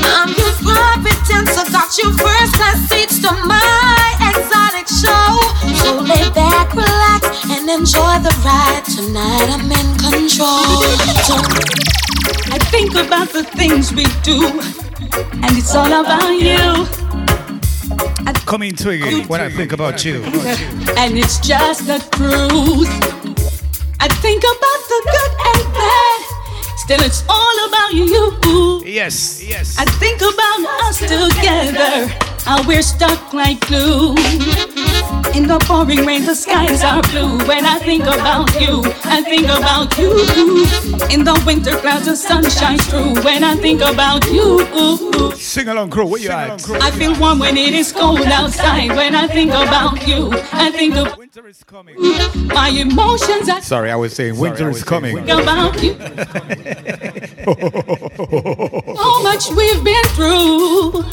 I'm your private dancer. Got you first class seats to my exotic show. So lay back, relax, and enjoy the ride. Tonight I'm in control. I think about the things we do, and it's all about you. Coming Twiggy when I think about you. And it's just the truth. I think about the good and bad. Still, it's all about you. Yes, yes. I think about us together. How we're stuck like glue. In the pouring rain, the skies are blue. When I think about you, I think about you. In the winter clouds, the sun shines through. When I think about you, Sing along, crew. What you at? I feel warm when it is cold outside. When I think about you, I think of winter is coming. My emotions, I Sorry, I was saying winter is coming. think about you. So much we've been through,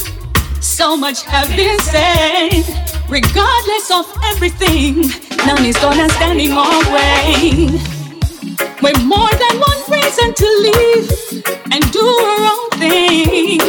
so much have been said. Regardless of everything, none is gonna stand in our way. We're more than one reason to leave and do our own thing.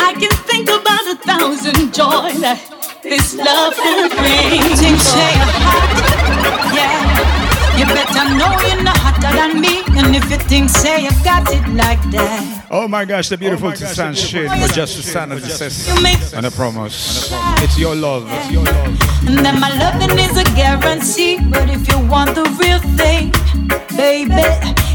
I can think about a thousand joy that this love will bring. Things say you're yeah. You better know you're not hotter than me. And if you think say you got it like that, Oh my gosh, the beautiful oh Susan Shane for just Susanna the sis and the promise. It's your love. It's your love. and then my loving is a guarantee. But if you want the real thing, baby,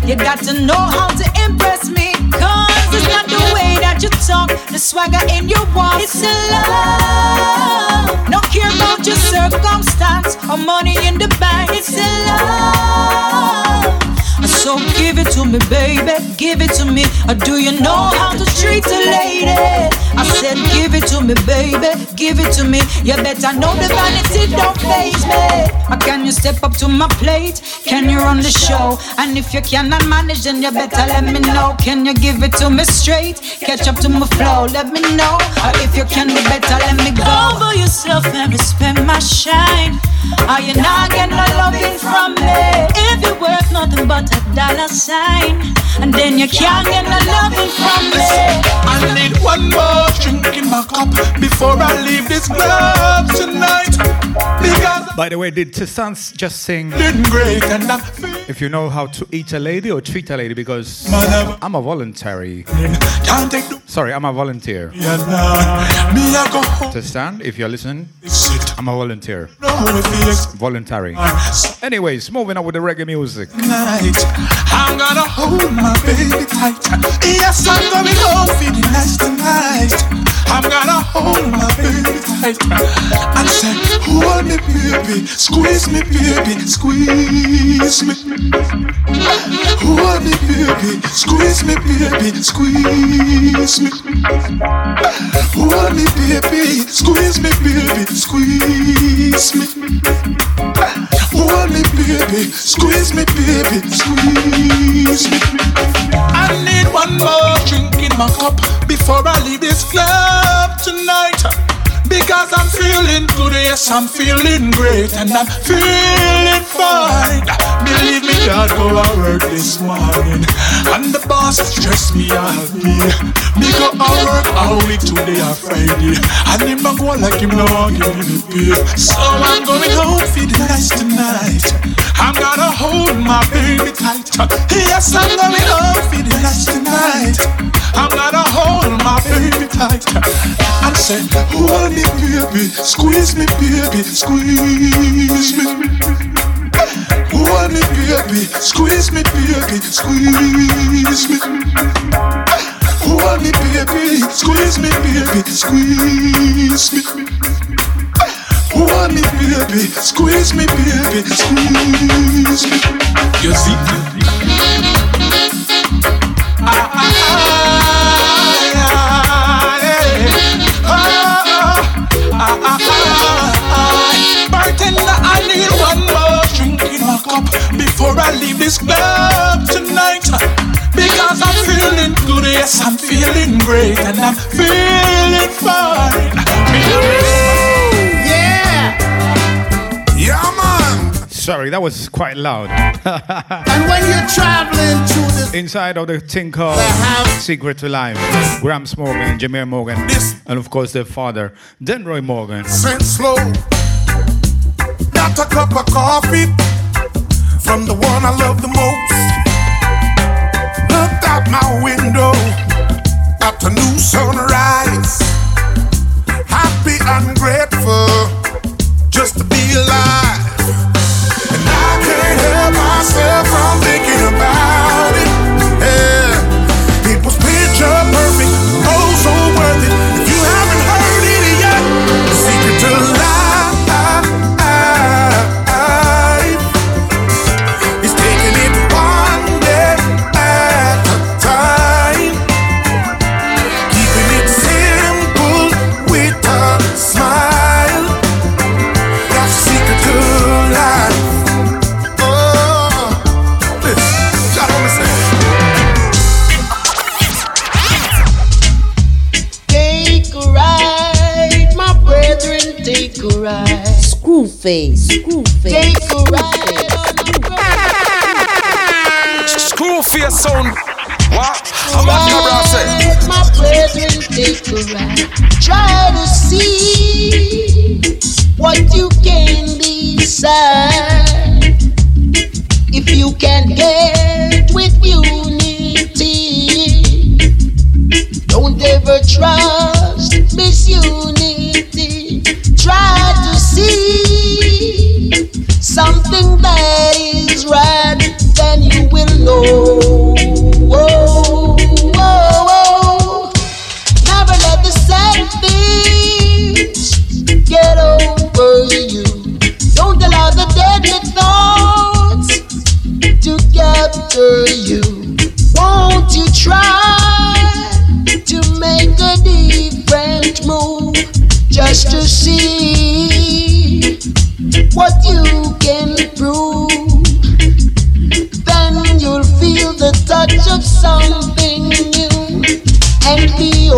you got to know how to impress me. Cause it's not the way that you talk, the swagger in your walk. It's a love. No care about your circumstance or money in the bank. It's a love. So give it to me, baby, give it to me. Or do you know how to treat a lady? I said, give it to me, baby, give it to me. You better know the vanity don't phase me. Or can you step up to my plate? Can you run the show? And if you cannot manage, then you better let me know. Can you give it to me straight? Catch up to my flow, let me know. Or if you can do better, let me go. Over yourself and respect my shine. Are you not getting no loving from me? If you're worth nothing but dollar sign, and then you can't get no loving from me. I need one more drink in my cup before I leave this club tonight. Because By the way, did Susan just sing? Great and If you know how to eat a lady or treat a lady, because I'm a voluntary. can't take the Sorry, I'm a volunteer. yeah, nah. Me, I go home. To stand, if you're listening, I'm a volunteer. No, if you ex- Voluntary. Ah, Anyways, moving on with the reggae music. night. I'm gonna hold my baby tight. Yes, I'm gonna home for the night tonight. I'm gonna hold my baby tight and say, hold me, baby, squeeze me, baby, squeeze me. Hold me, baby, squeeze me, baby, squeeze me. Hold me, baby, squeeze me, baby, squeeze me. Hold me, baby, squeeze me, baby, squeeze me. I need one more drink in my cup before I leave this club tonight. Because I'm feeling good, yes, I'm feeling great, and I'm feeling fine. Believe me, God, go to work this morning, and the boss stress me all day. Me go to work all week today or Friday, and him a go like him no want give me pay. So I'm going home for the night tonight. I'm gonna hold my baby tight. Yes, I'm going home for the night tonight. I'm gonna hold my baby tight and say, hold me, baby, squeeze me, baby, squeeze me. Hold me, baby, squeeze me, baby, squeeze me. Hold me, baby, squeeze me, baby, squeeze me. Hold me, baby, squeeze me, baby, squeeze me. You see? In my cup before I leave this club tonight. Because I'm feeling good, yes, I'm feeling great, and I'm feeling fine. Yeah! Yeah, man! Sorry, that was quite loud. And when you're traveling through this Inside of the thing called Secret to Life, Gramps Morgan, Jemere Morgan, and of course their father, Denroy Morgan. Sent slow. Got a cup of coffee from the one I love the most. Looked out my window at the new sunrise. Happy and grateful just to be alive. And I can't help myself from thinking about Screw face, screw face. A ride. Screw face sound. What? I'm not gonna say. My brethren, take a ride. Try to see what you can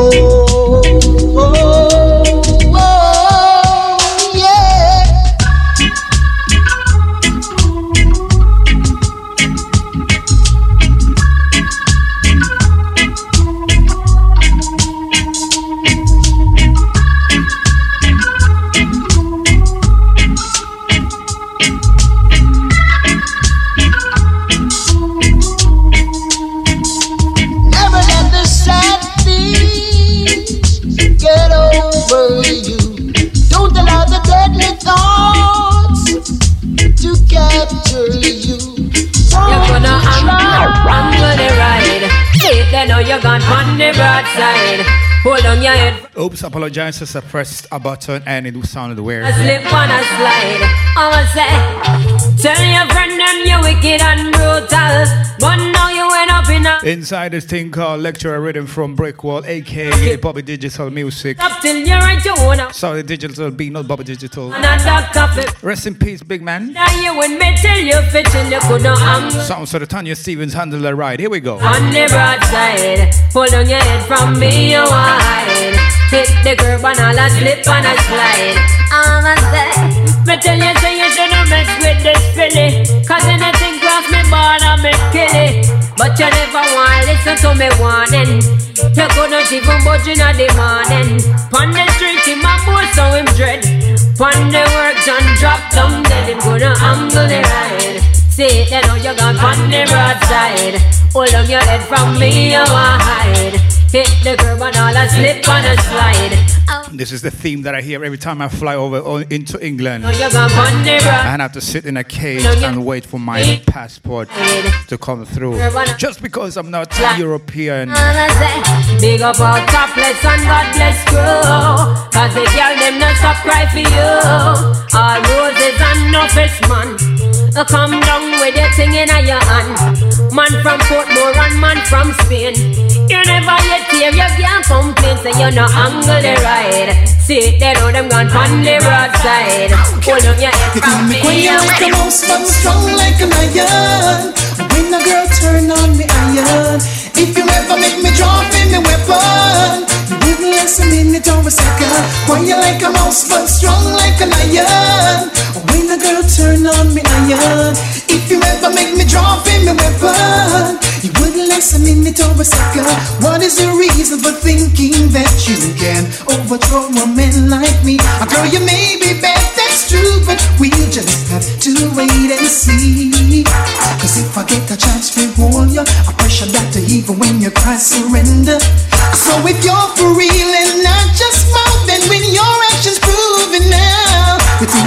and Oops, apologize as I pressed a button and it sounded weird. a slip on a slide. I'ma say, tell your friend them you wicked and brutal. But now you end up in a Inside this thing called Lecturer Rhythm from Brickwall, aka Bobby Digital Music. up till you right you wanna. Sorry, Digital B, not Bobby Digital. And a doctor. Rest in peace, big man. Now you with me till you fit till you couldn't. Sounds of the Tanya Stephens handle the ride. Here we go. On the broadside, hold on your head from me, you wide. Hit the curb and all a slip and a slide. I'm a say. Me tell you, say you shouldn't mess with this filly. Cause anything cross me born and me kill it. But you never want to listen to me warning. You couldn't even budge in the morning. Pon the street, in my boy, so him dread. Pon the work done, drop down, then him gonna angle the ride. See it, then know you gone pon the roadside. Hold on your head from me, you want hide. Hit the curb and all slip and a slide. Oh. This is the theme that I hear every time I fly over uh, into England. Know you gone pon the road. I have to sit in a cage and wait for my passport to come through. Just because I'm not European. And big up our topless and God bless crew. Cause the girl them not stop cry for you. All roses and no fish man. Uh, come down with your thing in your hand. Man from Portmore and man from Spain. You never yet hear you can't complain. Say you no angle the ride. See they know them gone on the roadside. Hold up your head from me me. quiet like a mouse, I'm strong like an iron. When a girl turn on me iron, if you ever make me drop in the weapon, you wouldn't last a minute or a second. Quiet like a mouse, but strong like an iron. When a girl turn on me iron, if you ever make me drop in the weapon, you wouldn't last a minute or a second. What is the reason for thinking that you can overthrow a man like me? A girl, you may be bad, that's true, but we'll just have to wait and see. Cause if I get a chance to hold you, I pressure that to even when you cry surrender. So if you're for real and not just mouth, then when your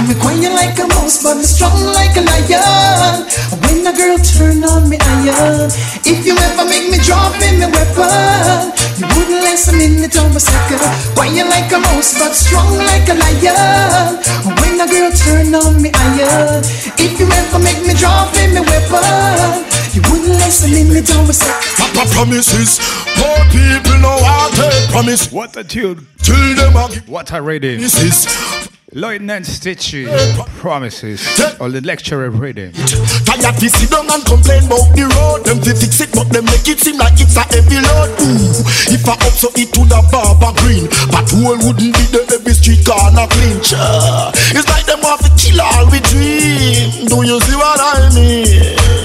You think me quiet like a mouse, but me strong like a lion. When a girl turn on me iron, if you ever make me drop in my weapon, you wouldn't last a minute or a second. Quiet like a mouse, but strong like a lion. When a girl turn on me iron, if you ever make me drop in my weapon, you wouldn't last a minute or a second. Papa promises, poor people know how to promise. What a tune. Till them a What a reading. promises. Lieutenant Stitchie promises. Or the lecturer reading. Tired to sit down and complain about the road. Them fi fix it, but them make it seem like it's a heavy load. Ooh, if I up so it to the barber green, but whole wouldn't be the heavy street corner. Sure. It's like them have to kill all we dream. Do you see what I mean?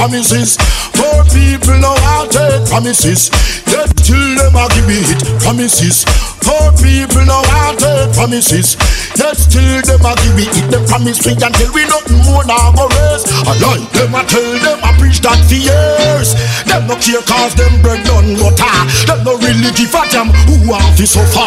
Promises, poor people know how take promises. Yet till them a give it promises. Poor people know how take promises. Yet still them a give it them promise me until we nothing more now go raise. I like them I tell them I preach that for years. Them no care cause them bread done butter. Them no really give a damn who have to suffer.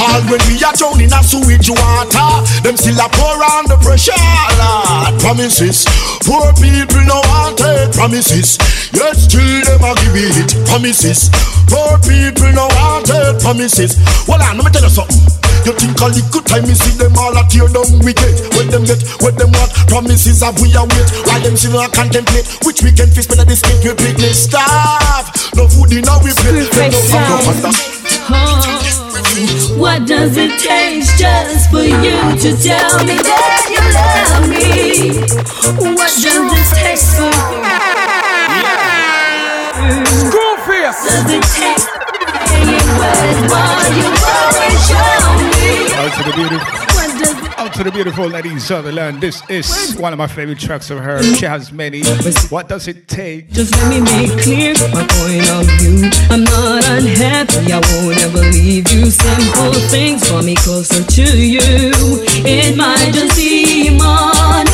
All when we are down in a sewage water, them still a pour on the pressure. Lord, promises, poor people know how to take promises. Yet still them a give it promises. Poor people how to take promises. Well, on, let me tell you something. You think a little time you see them all a tear down we get When them get, when them what Promises have we a wait While them still a contemplate Which we can fix better this cake you picnic staff No food in our plate Them no have no understand What does it take just for you to tell me that you love me? What does it take for you? Screwface! Does it take saying words while you always show me? Out to the beautiful. Out to the beautiful Nadine Sutherland. This is one of my favorite tracks of her. She has many. What does it take? Just let me make clear my point of view. I'm not unhappy, I won't ever leave you. Simple things draw me closer to you. It might just seem unimportant,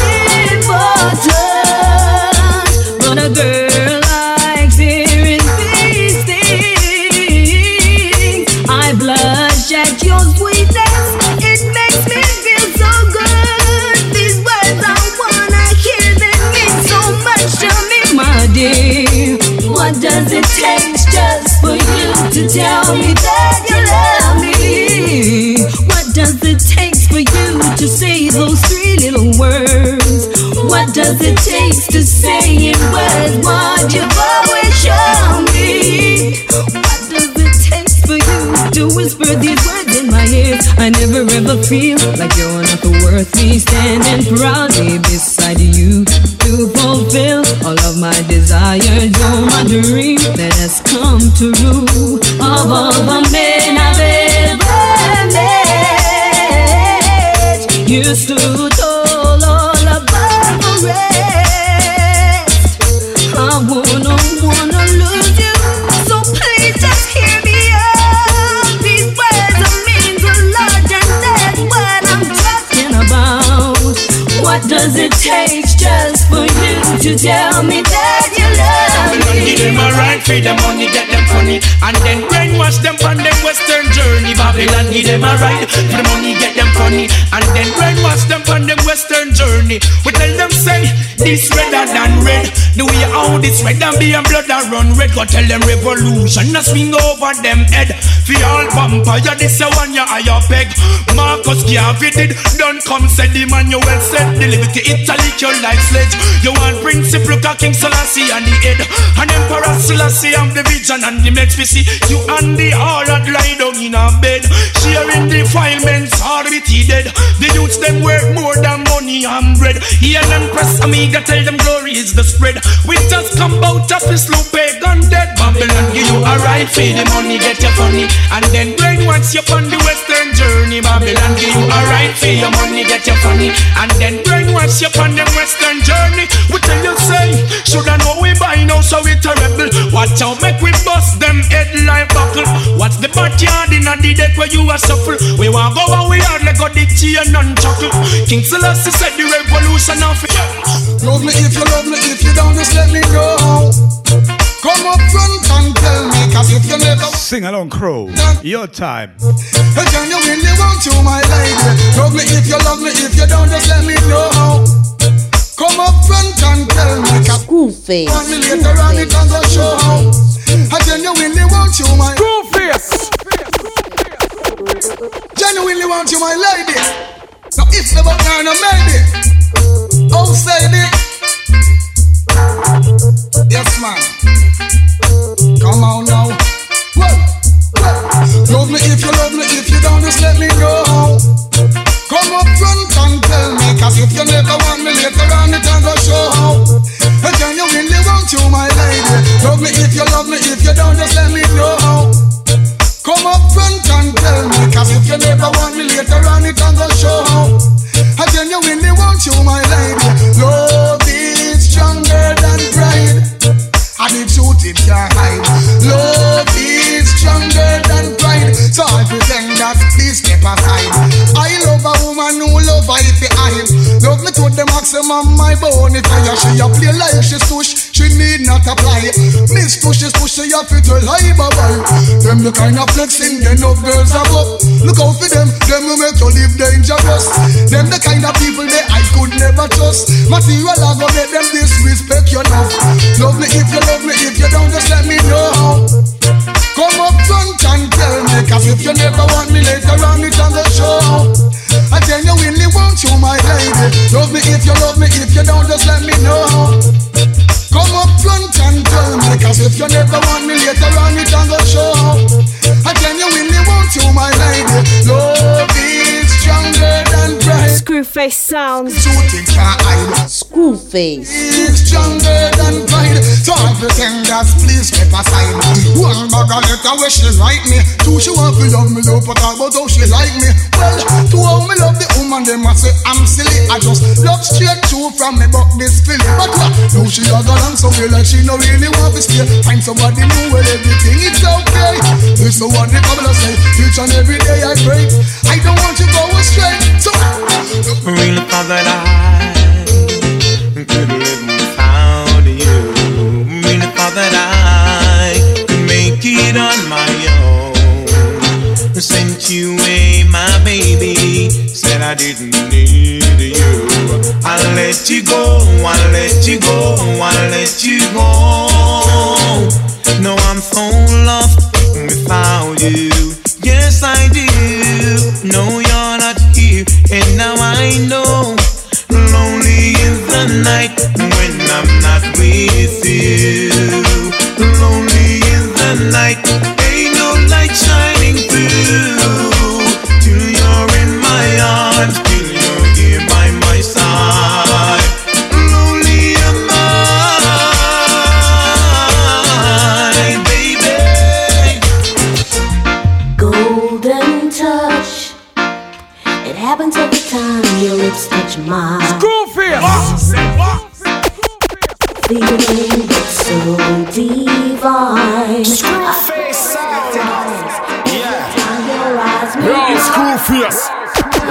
feel like you're not worth me standing proudly them a right for the money, get them funny, and then brainwash them on them western journey. We tell them say this redder than red. The way how this red and be and blood and run red. Go tell them revolution a swing over them head. For all vampire, this a one ya higher peg. Marcus Garvey did done come said the man you well said. Deliver to Italy your life sledge. You want principle look King Selassie on the head. And Emperor Selassie have the vision and the meds we see. You and the all that lie down in a bed. Sharing defilements he dead. The youths them work more than money and bread. Hear them press amiga tell them glory is the spread. We just come out of this loop pagan dead. Babylon give you a right for the money get your funny. And then brainwash you on the western journey. Babylon give you a right for your money get you funny. And then brainwash you on the western journey. We tell you say, shoulda know we buy now so we terrible. Watch out make we bust them head like buckle. What's the backyard in a the deck where you are suffer? We want go where we hardly got the chain and chuckle. King Selassie said the revolution of Love me if you love me, if you don't, just let me go. Come up front and tell me, cause if you never Sing along, Crow. Your time. Hey, can you really want you, my lady? Love me if you love me, if you don't, just let me know. Come up front and tell me, cause Screwface. want me later on it and go show. I genuinely want you, my Screwface. Genuinely want you, my lady. So if the button no maybe, oh say it. Yes, man. Come on now. Whoa, whoa. Love me if you love me, if you don't, just let me know. Come up front and tell me, cause if you never want me later on, it and go show. I genuinely want you, my lady. Love me if you love me, if you don't, just let me know. Come up front and tell me, cause if you never want me later on, it and go show. I genuinely want you, my lady. Love And the truth it can't hide. Love is stronger than pride. So I pretend that please step aside. I love a woman who love her if hide. Love me to the maximum, my bone it higher. She a play like she stush, she need not apply. Miss tush, she a fit to lie bye bye. Them the kind of flexing, they know girls are up. Look out for them, them will make you live dangerous. Them the kind of people that I could never trust. Material I go make them disrespect you enough. Love me if you love me, if you don't, just let me know. Come up front and tell me, cause if you never want me later on, it on the show. I genuinely want you, my lady. Love me if you love me, if you don't, just let me know. Come up front and tell me, cause if you never want me later on, it on the show. I genuinely want you, my lady. Love is stronger than pride. Screwface sounds. Truth it can't. Screwface. Is stronger than pride. So I pretend that please step aside. One bag of letter where she write me. Two she want to love me, love, but talk about how she like me. Well, to how me love the woman, them I say I'm silly. I just love straight through from me, but this feeling. But what? Now she a go along so well like she no really want to stay. Find somebody new well everything it's okay. This is what the Bible say. Each and every day I pray. I don't want you to go astray. So Really thought that I could live without you. Really thought that I could make it on my own. Sent you away, my baby. Said I didn't need you. I let you go, I let you go, I let you go. No, I'm so lost without you. Yes, I do. No, and now I know. Lonely is the night when I'm not with you. Lonely is the night, feeling so divine. Screwface Yeah. Your eyes yeah, it's Screwface.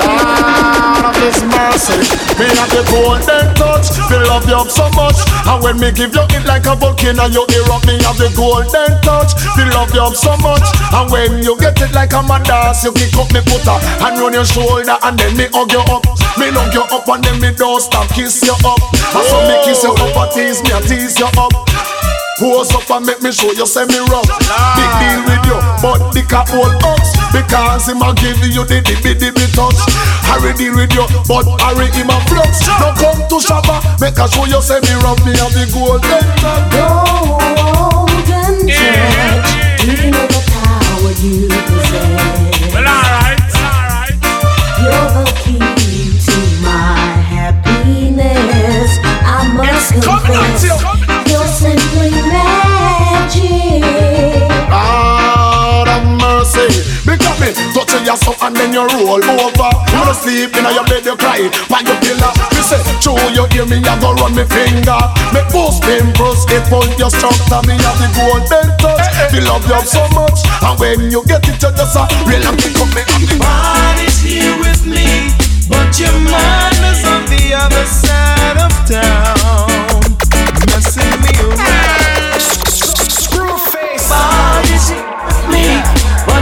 Yeah of His mercy, me have the golden touch. Me love you up so much, and when me give you it like a volcano, you erupt. Me have the golden touch. Me love you up so much, and when you get it like a mandas, you kick up me putter and run your shoulder, and then me hug you up. Me hug you up, and then me don't stop kiss you up. And so me kiss you up, and tease me, and tease you up. Pose up and make me show you say me rough. Big deal with you, but the cap hold ups Because him a give you the dibby dibby touch. Harry deal with you, but Harry him a flux. Now come to Shabba, make I show you say me rough Me have the golden. Golden touch. You know the power you possess. Well alright, alright You're the key to my happiness. I must confess, mercy Because me. Touch your soul and then you roll over. You wanna sleep in your bed you cry. By your pillow Me say true you hear me I go run me finger. Me boost pimples It pull your structure. Me have the golden touch. Me love you so much. And when you get it you just a Real and pick up me. Up Body's here with me, but your mind is on the other side of town,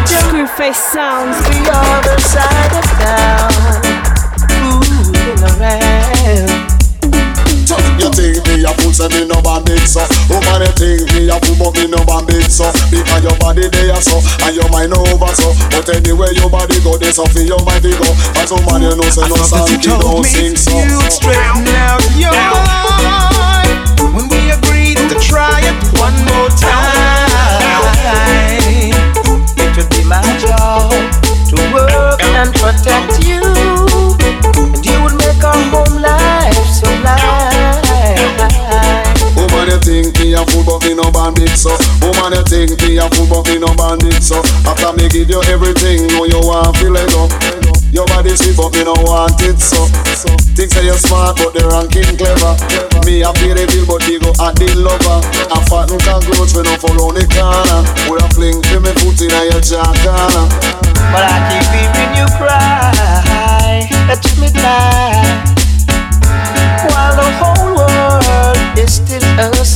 Screwface sounds. the other side of town, fooling around. You think me a fool, say me no bandit so. Oh, Woman, you think me a fool, but me no bandit so. Because your body there so, and your mind over so. But anyway your body go, this off your mind they go. As a oh, man you know say no song, you don't sing so. You straighten out your mind when we agreed to try it one more time. No bandit so. Woman, you think me a fool, but me no bandit so. After me give you everything, now you want feel let go. Your body sweet, but me no want it so. Think say you smart, but the ranking clever. Me a pay the bill, but they go at the lover. A fat and cockroach, we no follow the corner. We a fling for me foot in your jaw But I keep hearing you cry. At midnight while the whole world is still asleep.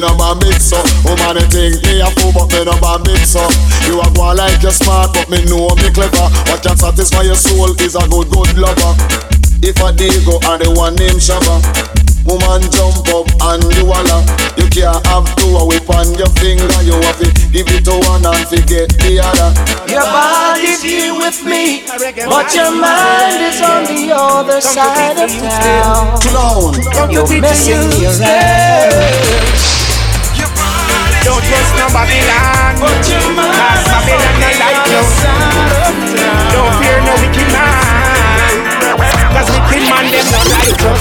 Me no bandit so. Woman, you think me a fool, but me no bandit so. You a go like you smart, but me know me clever. What can satisfy your soul is a good, good lover. If a Digo and the one named Shabba Woman jump up and you holla. You can't have two a whip on your finger You have to give it to one and forget the other. Your body's here with me, but your mind is on the other side of town. Clown. You're messing me around. Don't trust no Babylon Cause Babylon no like you. Don't fear no wicked man. Cause wicked man them not righteous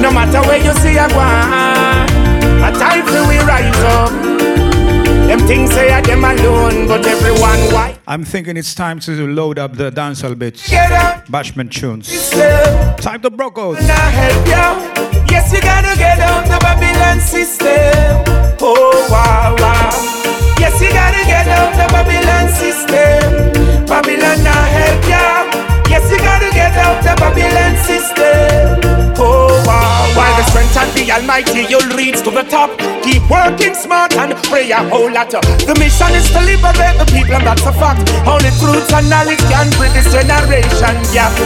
No matter where you see a go A time for we rise up. Them things say a them alone But everyone white I'm thinking it's time to load up the dancehall bits. Get Bashment tunes. Time to broke out. Yes you gotta get out the Babylon system. Oh wow wow. Yes you gotta get out the Babylon system. Babylon now help you Yes you gotta get out the Babylon system. Oh wow While the strength of the Almighty you'll reach to the top. Keep working smart and pray a whole lot. The mission is to liberate the people and that's a fact. Only truth and knowledge can bridge this generation gap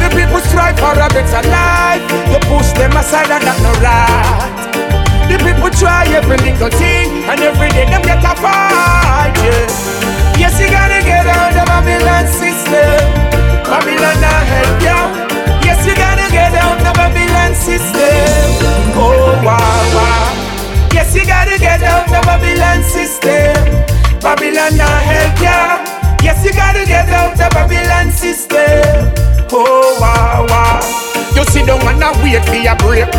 The people strive for a better life. You push them aside and that's no right. The people try every little thing And every day them get a fight yeah. Yes you gotta get out of Babylon system. Babylon not help you Yes you gotta get out of Babylon system Oh wow wow Yes, you gotta get out the Babylon system. Babylon not help ya. Yes, you gotta get out the Babylon system. Oh, wow, wow. You sit down and a wait for your break.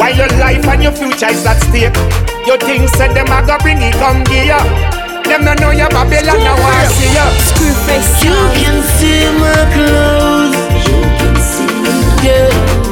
Why your life and your future is at stake? You think said them a go bring it come here. Them no know your Babylon now I see ya. You can see my clothes. Yeah. You can see my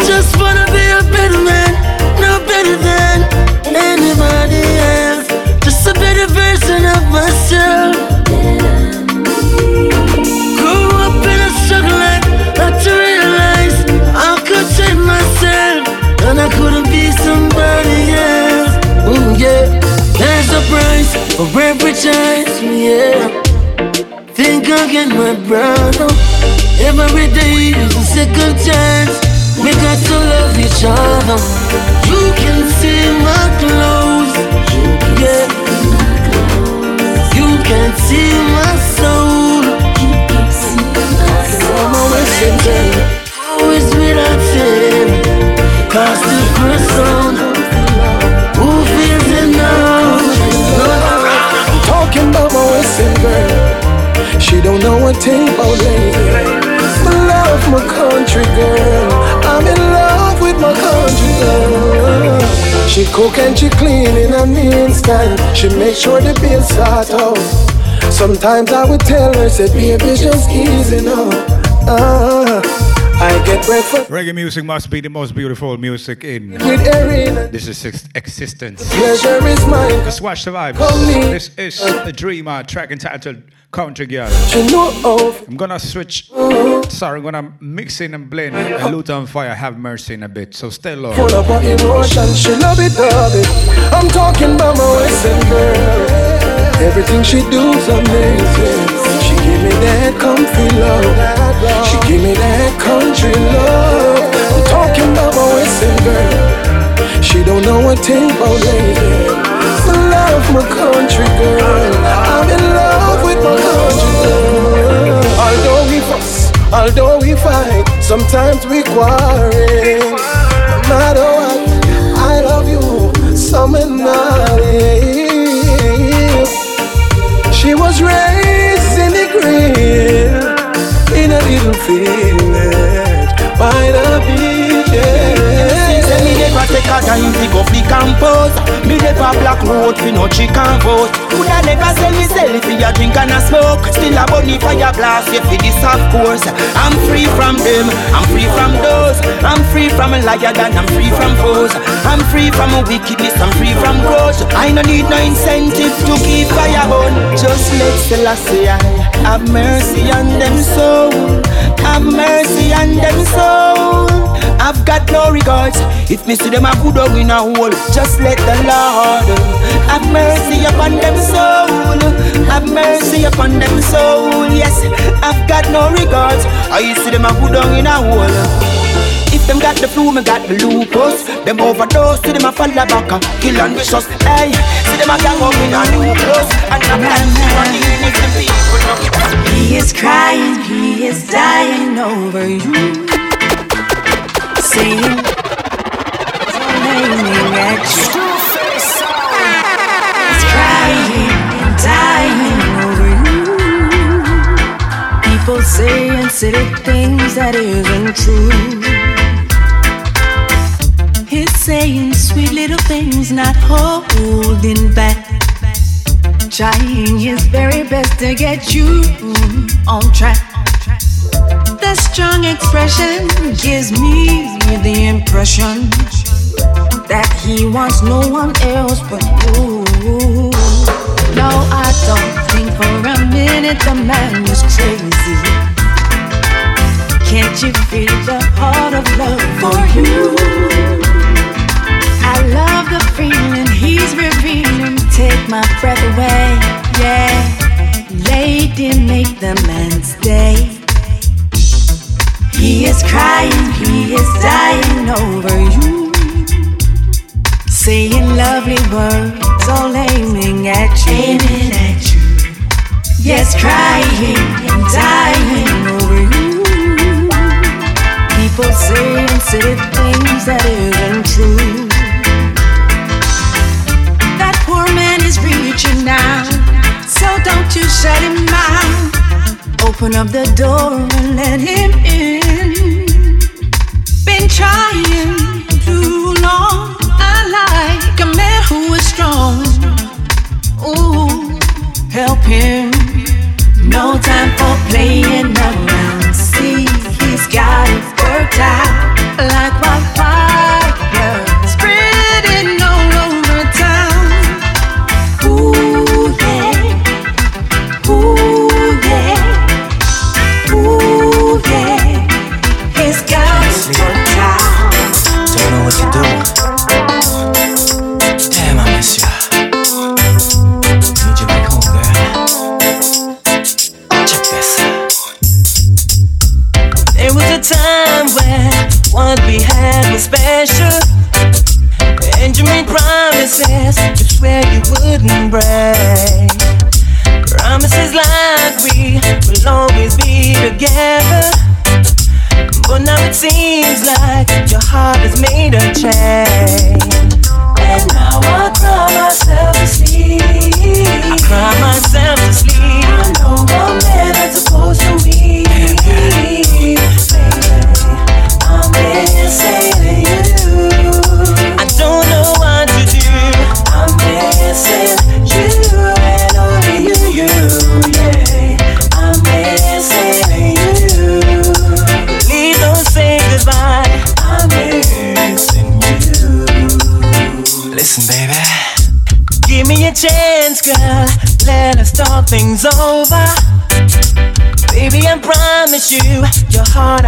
She make sure the bills start out. Sometimes I would tell her, say, baby, just easy now. Ah, I get breakfast Reggae music must be the most beautiful music in with this is existence. Pleasure is mine. Just watch the vibes. This is the Dreamer track entitled Country Girl. She know of. I'm gonna switch. Sorry, I'm gonna mix in and blend a Luton Fyah, Have Mercy in a bit. So stay low. Full of emotion, she love it, love it. I'm talking about my Western girl. Everything she do's amazing. She give me that comfy love. She give me that country love. I'm talking about my Western girl. She don't know a thing about lady. I love my country girl. I'm in love Although we fuss, although we fight, sometimes we quarrel. No matter what, I love you, summer night. She was raised in the green, in a little village by the time to go Me never black road fi no chicken Coulda never sell me sell if a drink and a smoke? Still a bunny fire blast for this of course. I'm free from them, I'm free from those. I'm free from a liar and I'm free from foes. I'm free from wickedness, I'm free from growth. I no need no incentive to keep fire on Just let Selassie I have mercy on them soul. Have mercy on them soul. I've got no regards. If me see them a good dog in a hole, just let the Lord have mercy upon them soul. Have mercy upon them soul. Yes, I've got no regards. I see them a good dog in a hole. If them got the flu, me got the lupus. Them overdose, see them a fall back, a kill and vicious. Hey, see them a gang up in a new clothes, and I'm running if the people. He is crying, he is dying over you. Saying, aiming at you. He's crying and dying over you. People saying silly things that isn't true. He's saying sweet little things, not holding back. Trying his very best to get you on track. The strong expression gives me the impression that he wants no one else but you. No, I don't think for a minute the man is crazy. Can't you feel the heart of love for you? I love the feeling he's revealing. Take my breath away, yeah. Lady, make the man stay. He is crying, he is dying over you. Lovely words, all aiming at you. Aiming at you. Yes, crying and dying over you. people saying silly things that isn't true. That poor man is reaching out, so don't you shut him out. Open up the door and let him in. Been trying too long. I like a man who is strong. Ooh, help him.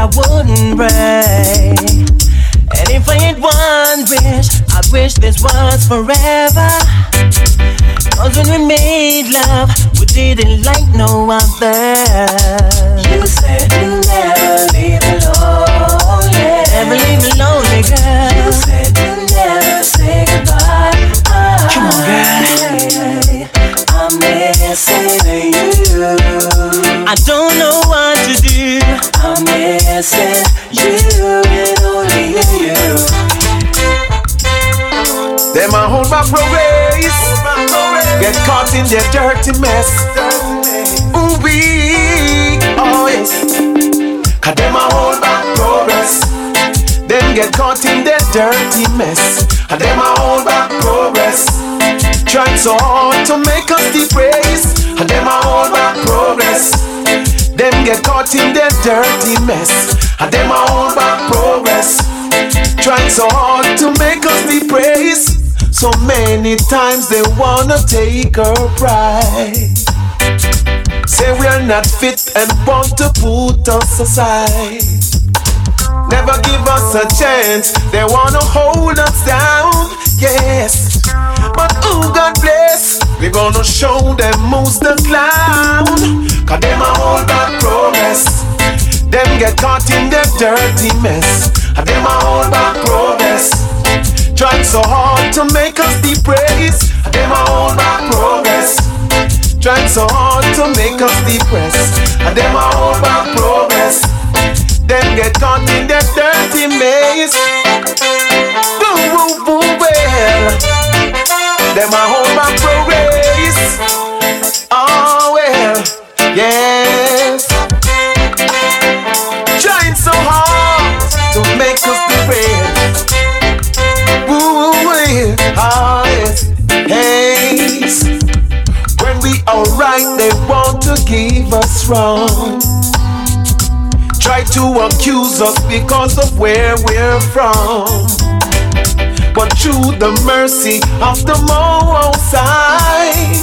I wouldn't break. And if I had one wish, I wish this was forever. Cause when we made love, we didn't like no other. Their dirty mess. Ooh wee, oh yes. Cause them a hold back progress. Them get caught in their dirty mess. And them a hold back progress. Trying so hard to make us depraise. And them a hold back progress. Them get caught in their dirty mess. And them a hold back progress. Trying so hard to make us depraise. So many times they wanna take our pride. Say we're not fit and want to put us aside. Never give us a chance, they wanna hold us down. Yes, but oh God bless, we gonna show them who's the clown. Cause them a hold back progress. Them get caught in their dirty mess. And them a hold back progress. Trying so hard to make us depraise. And them a hold back progress. Trying so hard to make us depressed. And them a hold back progress. Them get caught in their dirty maze. Boo boo well. Them a hold back progress. Oh well, yes. Trying so hard to make us depressed. Yeah. ah, yes. When we alright, they want to give us wrong. Try to accuse us because of where we're from. But through the mercy of the Most High,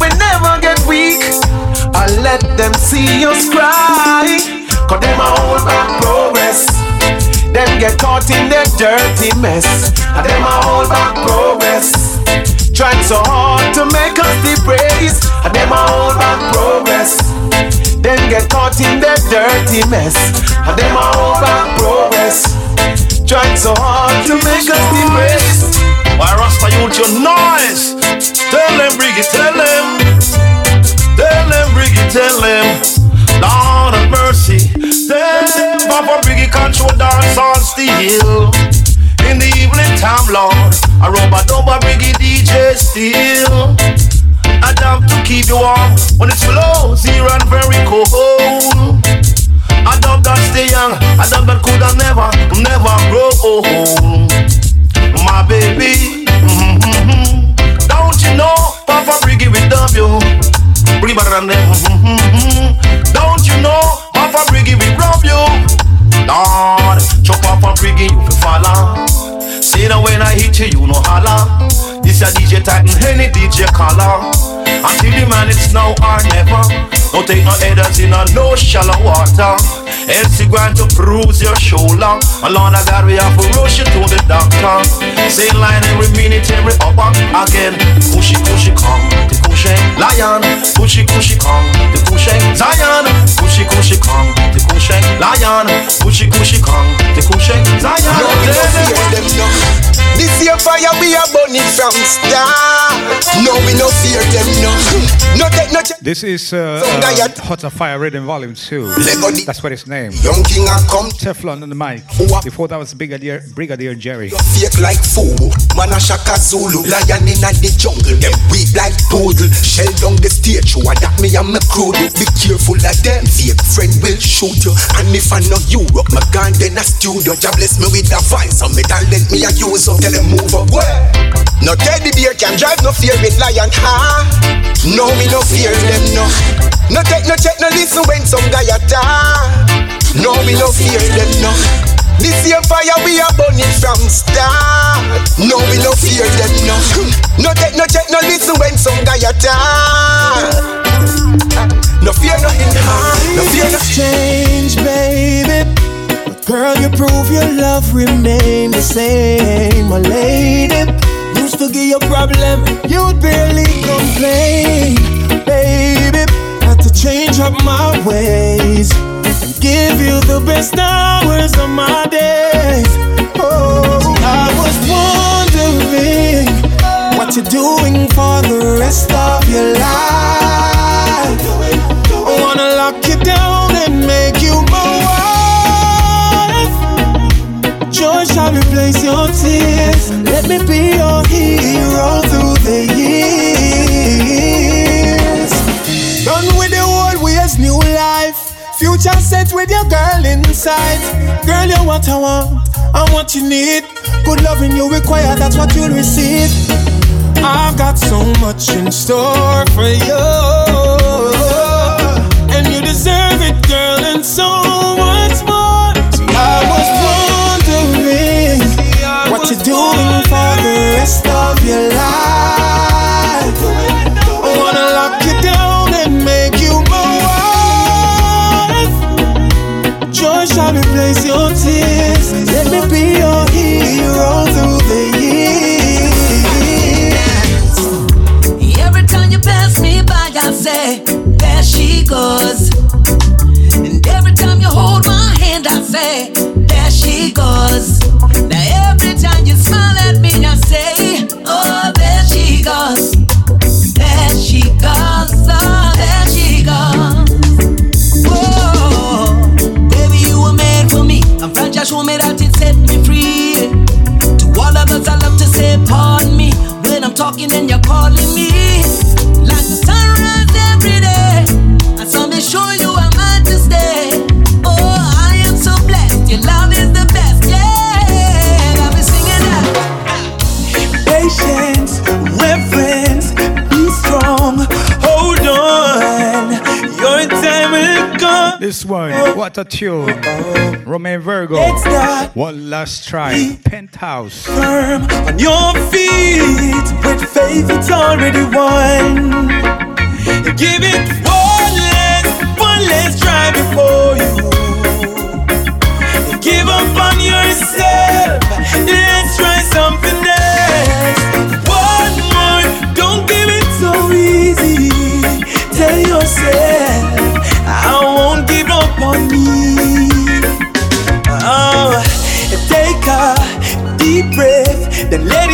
we never get weak. I let them see us cry. Cause them a hold back progress. Them get caught in their dirty mess. And them a hold back progress. Trying so hard to make us depraise. And them a hold back progress. Them get caught in their dirty mess. And them a hold back progress. Trying so hard to make us depraise. Why Rasta youth your noise? Tell them, Briggy, tell them. Tell them, Briggy, tell them. Briggy, cause still. In the evening time, Lord, I rob a double biggie DJ still. I love to keep you warm when it's below zero and very cold. I love that stay young, I love that could have never, never grow old. My baby, mm-hmm. don't you know, Papa Briggy will love you. Bring better than them. Mm-hmm. Don't you know, Papa Briggy will love you. Lord, chop Papa Briggy, you will follow. See now when I hit you, you know holla. This a DJ Titan, any DJ caller. Until the man it's now or never. Don't take no headers in a no shallow water. You going to bruise your shoulder. And Lord of God, we have to rush you to the doctor. Same line every minute, every hour. Again, pushy, pushy, come, cushy lion. Pushy, pushy, come, the cushy Zion. Pushy, pushy, come, the cushy lion. Pushy, pushy, come, the cushy Zion. No, we no fear them no. This year fire we are burning from start. No, we no fear them no. No take no check. This is uh, uh, Hot of Fire Rhythm Volume 2. That's what it's named. Young King I come. Teflon on the mic. Before that was Brigadier, Brigadier Jerry. Fake like fool. Man a shaka Zulu. Lion in the jungle. Them weak like poodle. Shell down the stage. You that me and my crew. do. Be careful of them. Fake friend will shoot you. And if I know you up, my gun then a studio. Jah bless me with a voice. And me talent me a use up. Tell them move up. Where? No teddy bear can drive no fear with lion. Ha. No me no fear them no. No take no check no listen when some guy attack. No me no fear them no. This year fire we are burning from start. No we no fear them no. No take no check no listen when some guy attack. No fear no in No fear no change, baby. Girl, you prove your love remain the same, my lady. Used to give you problem, you'd barely complain, baby. Had to change up my ways and give you the best hours of my days. Oh, I was wondering what you're doing for the rest of your life. I wanna lock you down Shall replace your tears. Let me be your hero through the years. Done with the old ways, new life. Future set with your girl inside. Girl, you're what I want and what you need. Good loving you require, that's what you'll receive. I've got so much in store for you. Talking and you're calling me. Like the sunrise every day. I saw me show you I'm meant to stay. Oh, I am so blessed. Your love is the best. Yeah, I'll be singing that. Patience, reverence, be strong. Hold on, your time will come. This one, what a tune. Romain Virgo. One last try. Penthouse. Firm on your feet with faith, it's already won. Give it one last, one last try before you give up on yourself. Let's try something else. One more, don't give it so easy. Tell yourself, then let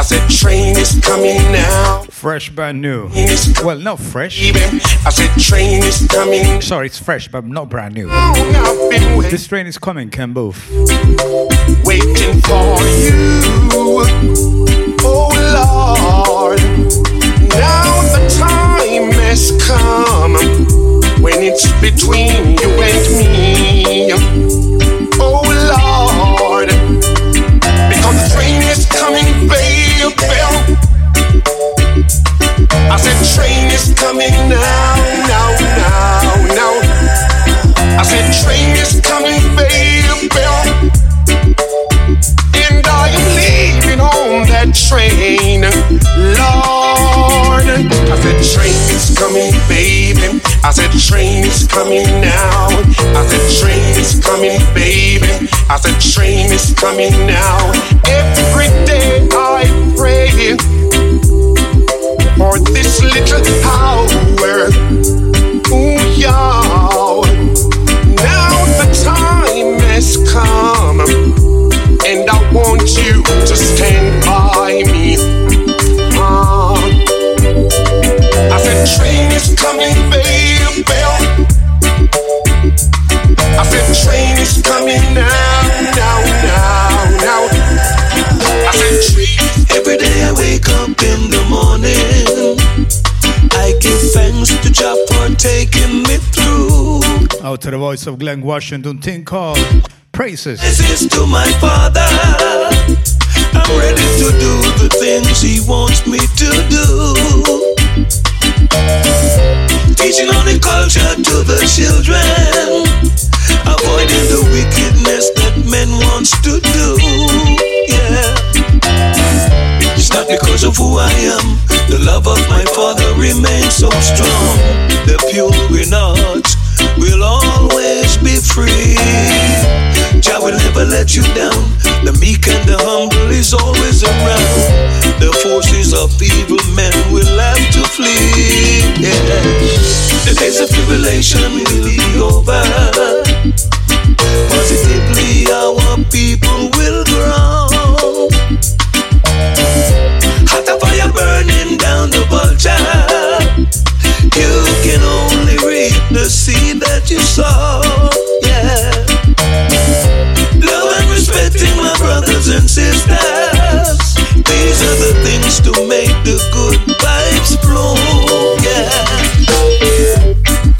I said train is coming now. Fresh, brand new. Well, not fresh. I said train is coming. Sorry, it's fresh, but not brand new. Oh, this train is coming, Ken Boothe. Waiting for you. Oh Lord. Now the time has come when it's between you and me. Oh Lord. Because the train is coming, baby. I said train is coming now, now, now, now. I said train is coming, baby. And I am leaving on that train, Lord. I said train is coming, baby. I said train is coming now. I said train is coming, baby. I said train is coming now. Every day I pray for this little hour. To the voice of Glen Washington, thing called Praises. This is to my father. I'm ready to do the things he wants me to do. Teaching on the culture to the children. Avoiding the wickedness that men wants to do. Yeah. It's not because of who I am. The love of my father remains so strong. The pure in heart will always be free. Jah will never let you down. The meek and the humble is always around. The forces of evil men will have to flee. Yeah. The days of tribulation will be over. Positively, our people and sisters. These are the things to make the good vibes flow. Yeah.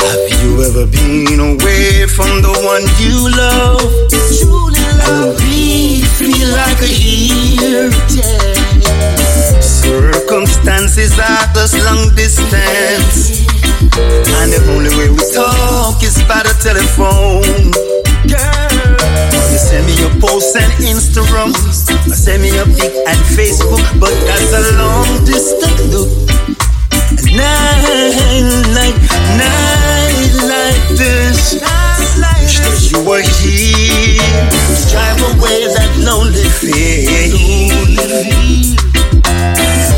Have you ever been away from the one you love? Truly love. we feel like a year. Circumstances are just long distance. And the only way we talk is by the telephone. Send me your posts and Instagram, send me your pic and Facebook, but that's a long distance look. Night like, night like this, wish that you were here drive away that lonely feeling.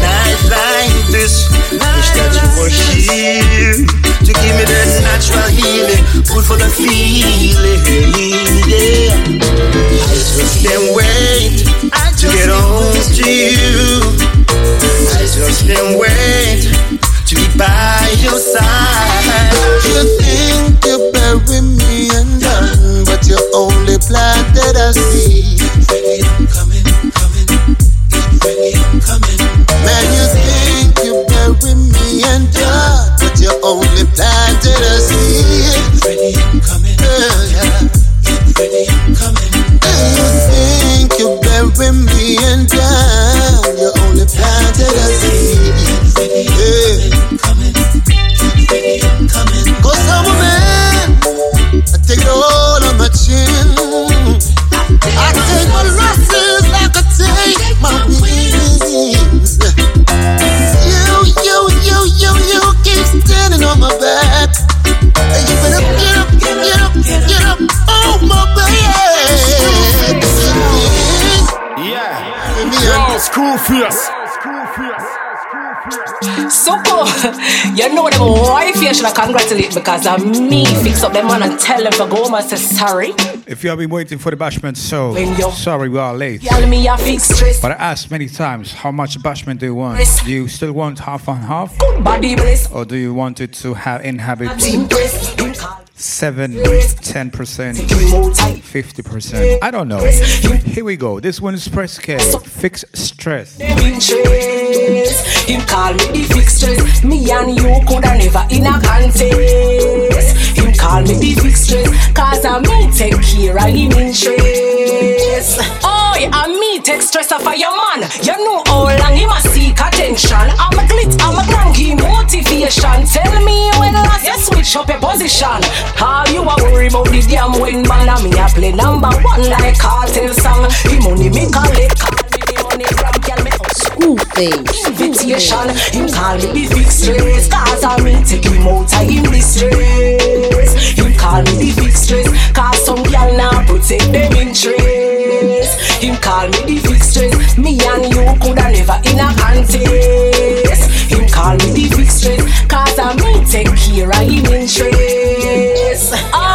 Night like this, wish that you were here to give me that natural healing, good for the feeling. Yeah, I just can't wait to get home to you. I just can't wait should congratulate because of me fix up them man and tell them for go home and say sorry. If you have been waiting for the bashment so sorry we are late. Me you fix stress. But I asked many times how much bashment do you want? Do you still want half and half? Body. Or do you want it to have inhabit seven, ten percent, fifty percent? I don't know. Here we go. This one is press K. Fix stress. Him call me the fix. Me and you coulda never in a contest. Him call me the fix. Cause I me take care of him interest. Oh, and me take stress off of your man. You know how long him a seek attention. I'm a glit, I'm a give motivation. Tell me when last you switch up your position. How you a worry about the damn when man and me a play number one like cartel song. The money me collect, call me the money grab, girl me. School face. Invitation, him call me the fix stress Cause I me take him out of him distress Him call me the fix stress Cause some gal now protect them interest. Him call me the fix stress Me and you coulda never in a contest. Him call me the fix stress Cause I me take care of him interest ah,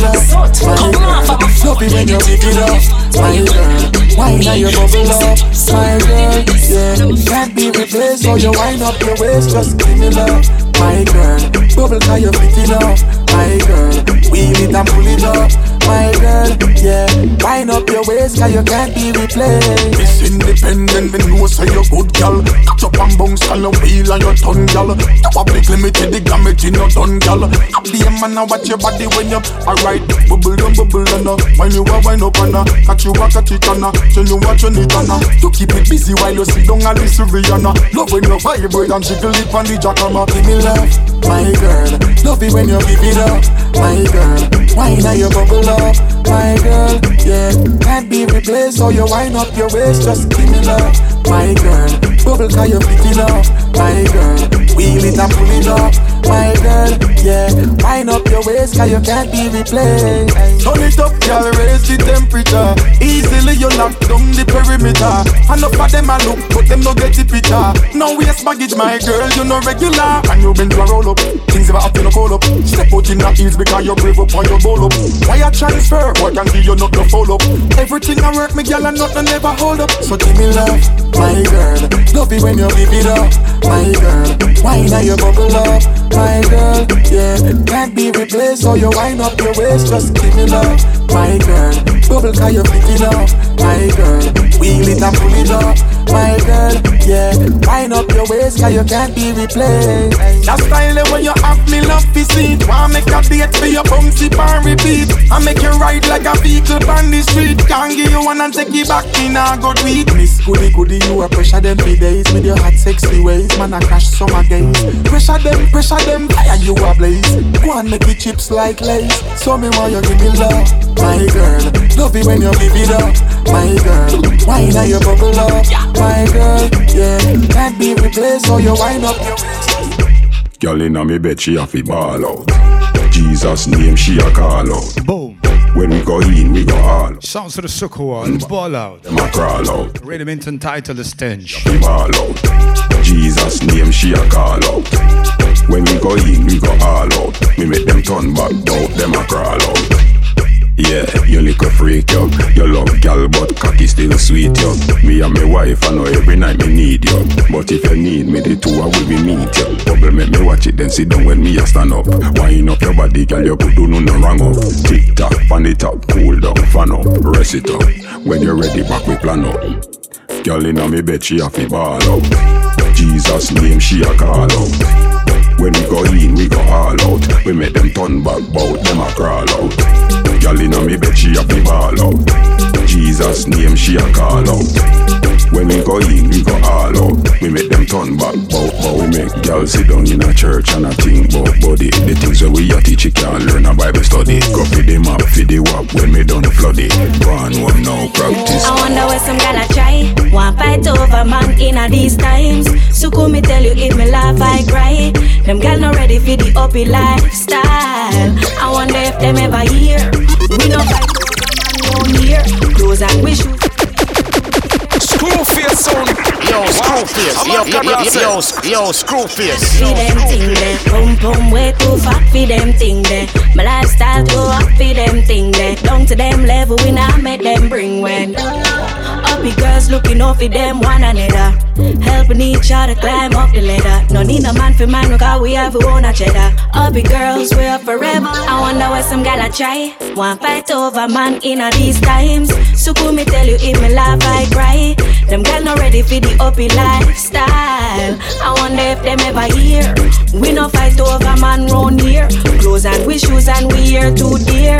So come Love it when you pick it up, my girl. Wine now you bubble up, my girl. Yeah, can't be replaced. So you wind up your waist, just give me love, my girl. Bubble cause you fit it up, my girl. Wheel it and pull it up, my girl. Yeah, wind up your waist cause you can't be replaced. Miss Independent, me know say you good gal. Catch up and bounce on your wheel and your tongue, gal. You big limited, the damage in your done, gal. I be a man, I watch your body when you alright. Bubble down, bubble down. When you a wind up and uh. Catch you a catch it and uh. You what you need and uh. You keep it busy while you sit down and listen Rihanna. Love when you vibrate and jiggle it on the jackhammer. Give me love, my girl. Love it when you give it up, my girl. Wine now you bubble up, my girl. Yeah, can't be replaced. So you wind up your waist, just give me love, my girl. Bubble cause you it up, my girl. Wheel it and pull it up, my girl. Yeah, wind up your waist cause you can't be replaced. Turn it up, girl, raise the temperature. Easily you knock down the perimeter. Enough of them a look, but them no get the picture. No waste baggage, my girl, you no regular. And you been to a roll up, things ever happen to call up. Step out in the heels because you brave up on your ball up. Why a transfer? What can give you not no follow up? Everything I work, me girl, and nothing never hold up. So give me love, my girl. It when you give it up, my girl. Wine now you bubble up, my girl. Yeah, can't be replaced. So you wind up your waist, just give me love, my girl. Bubble cause you fit it up, my girl. Wheel it and pull it up, my girl. Yeah, wind up your waist cause you can't be replaced. That style when you have me love to see it. Wanna make a date for your bum sip and repeat. I make you ride like a vehicle on the street. Can't give you one and take you back in a good week. Miss Goody Goody, you a pressure them for days with your hot sexy ways. Man, I crash summer games. Pressure them, pressure them, fire you a blaze. Go and make the chips like lace. So me want you give me love, my girl. Love it when you give it up, my girl. Wine now you bubble up, my girl. Yeah, can't be replaced. So you wind up your waist. Girl inna me bed, she a fi ball out. Jesus name, she a call out. Boom. When we go in, we go all out. Sounds of the sucker one. Ball out. Them a crawl out. Rhythm into title the stench. Fi ball out. Jesus name, she a call out. When we go in, we go all out. Me make them turn back, out, them a crawl out. Yeah, you little freak, yo. You love gal, but cocky still a sweet, yo. Me and my wife, I know every night me need you. But if you need me, the two I will be meet you. Bubble make me watch it, then sit down when me a stand up. Wind up your body, girl, you could do no no wrong up. Tick tock, pan it up, cool down, fan up, rest it up. When you're ready, back we plan up. Girl inna me bed, she a fi ball. Jesus name, she a call out. When we go in, we go all out. We make them turn back, bout them a crawl out. Girl inna me bed, she a fi ball out. Jesus name, she a call out. When we go in, we go all out. We make them turn back, bout, bout. We make girls sit down in a church and a think bout body. The things that we a teach, you can't learn a Bible study. Go for the map, for the wap when we done the flood it. Go on home now, practice. I wonder where some gonna try. One fight over man in a these times. So come me tell you if me laugh I cry. Them gal not ready for the uppy lifestyle. I wonder if them ever hear. We no fight over man no here. Clothes and. Screwface. face sound. Yo, Screwface. Yo, yo, yo, yo, yo, Screwface. See them thing there, boom boom way too fat for them thing there. My lifestyle too hot for them thing there. Down to them level, we not make them bring when. Uppy girls looking off for them one another. Helping each other climb up the ladder. No need a man for man, because we have our own a cheddar. Uppy girls, we up forever. I wonder what some gal a try. One fight over man in these times. So cool me tell you if me laugh, I cry. Them gal not ready for the uppy lifestyle. I wonder if them ever hear. We no fight over man round here. Clothes and we shoes and we here too dear.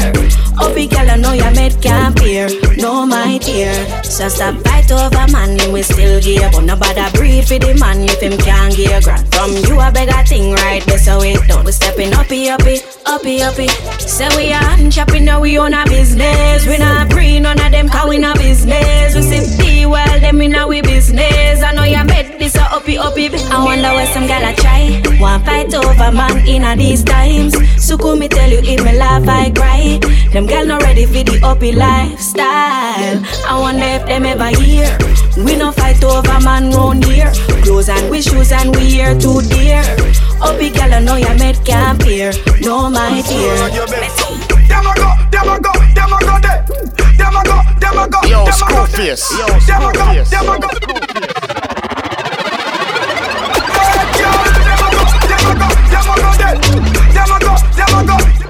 Uppy gal, I know your made can't peer. No my dear. So stop fight over man, him we still give. But no bother breathe for the man if him can't give grant. From you a beg a thing right there, so don't we stepping uppy uppy, uppy uppy. Say we are chopping now we own a business. We not bring none of them cause we not business. We see P well them in our business. I know you made this a uppy uppy. I wonder where some gal a try. One fight over man in a these times. So me tell you if me laugh I cry. Them gal not ready for the uppy lifestyle. I wonder if them ever hear. We no fight over man round here. Clothes and we shoes and we here too dear. Uppy gal, I know you made camp here. No my dear. Them a go, them a go, them a go there. Them a go, them a go, Yo, a go there. Yo, Them a screw go, face. them a go.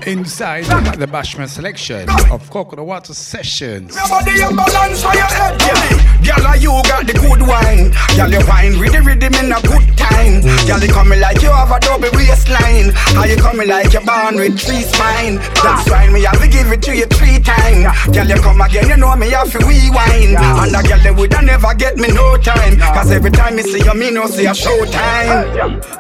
Inside the Bashment selection of Coconut Water Sessions. Your body and balance for your head, yeah. Girl, you got the good wine. Girl, you wine with the rhythm in a good time. Girl, you coming like you have a double waistline. How you coming like you're born with three spine? That's why me have to give it to you three times. Girl, you come again, you know me have to rewind. And a girl, they woulda never get me no time. Cause every time me see you, me no see a showtime.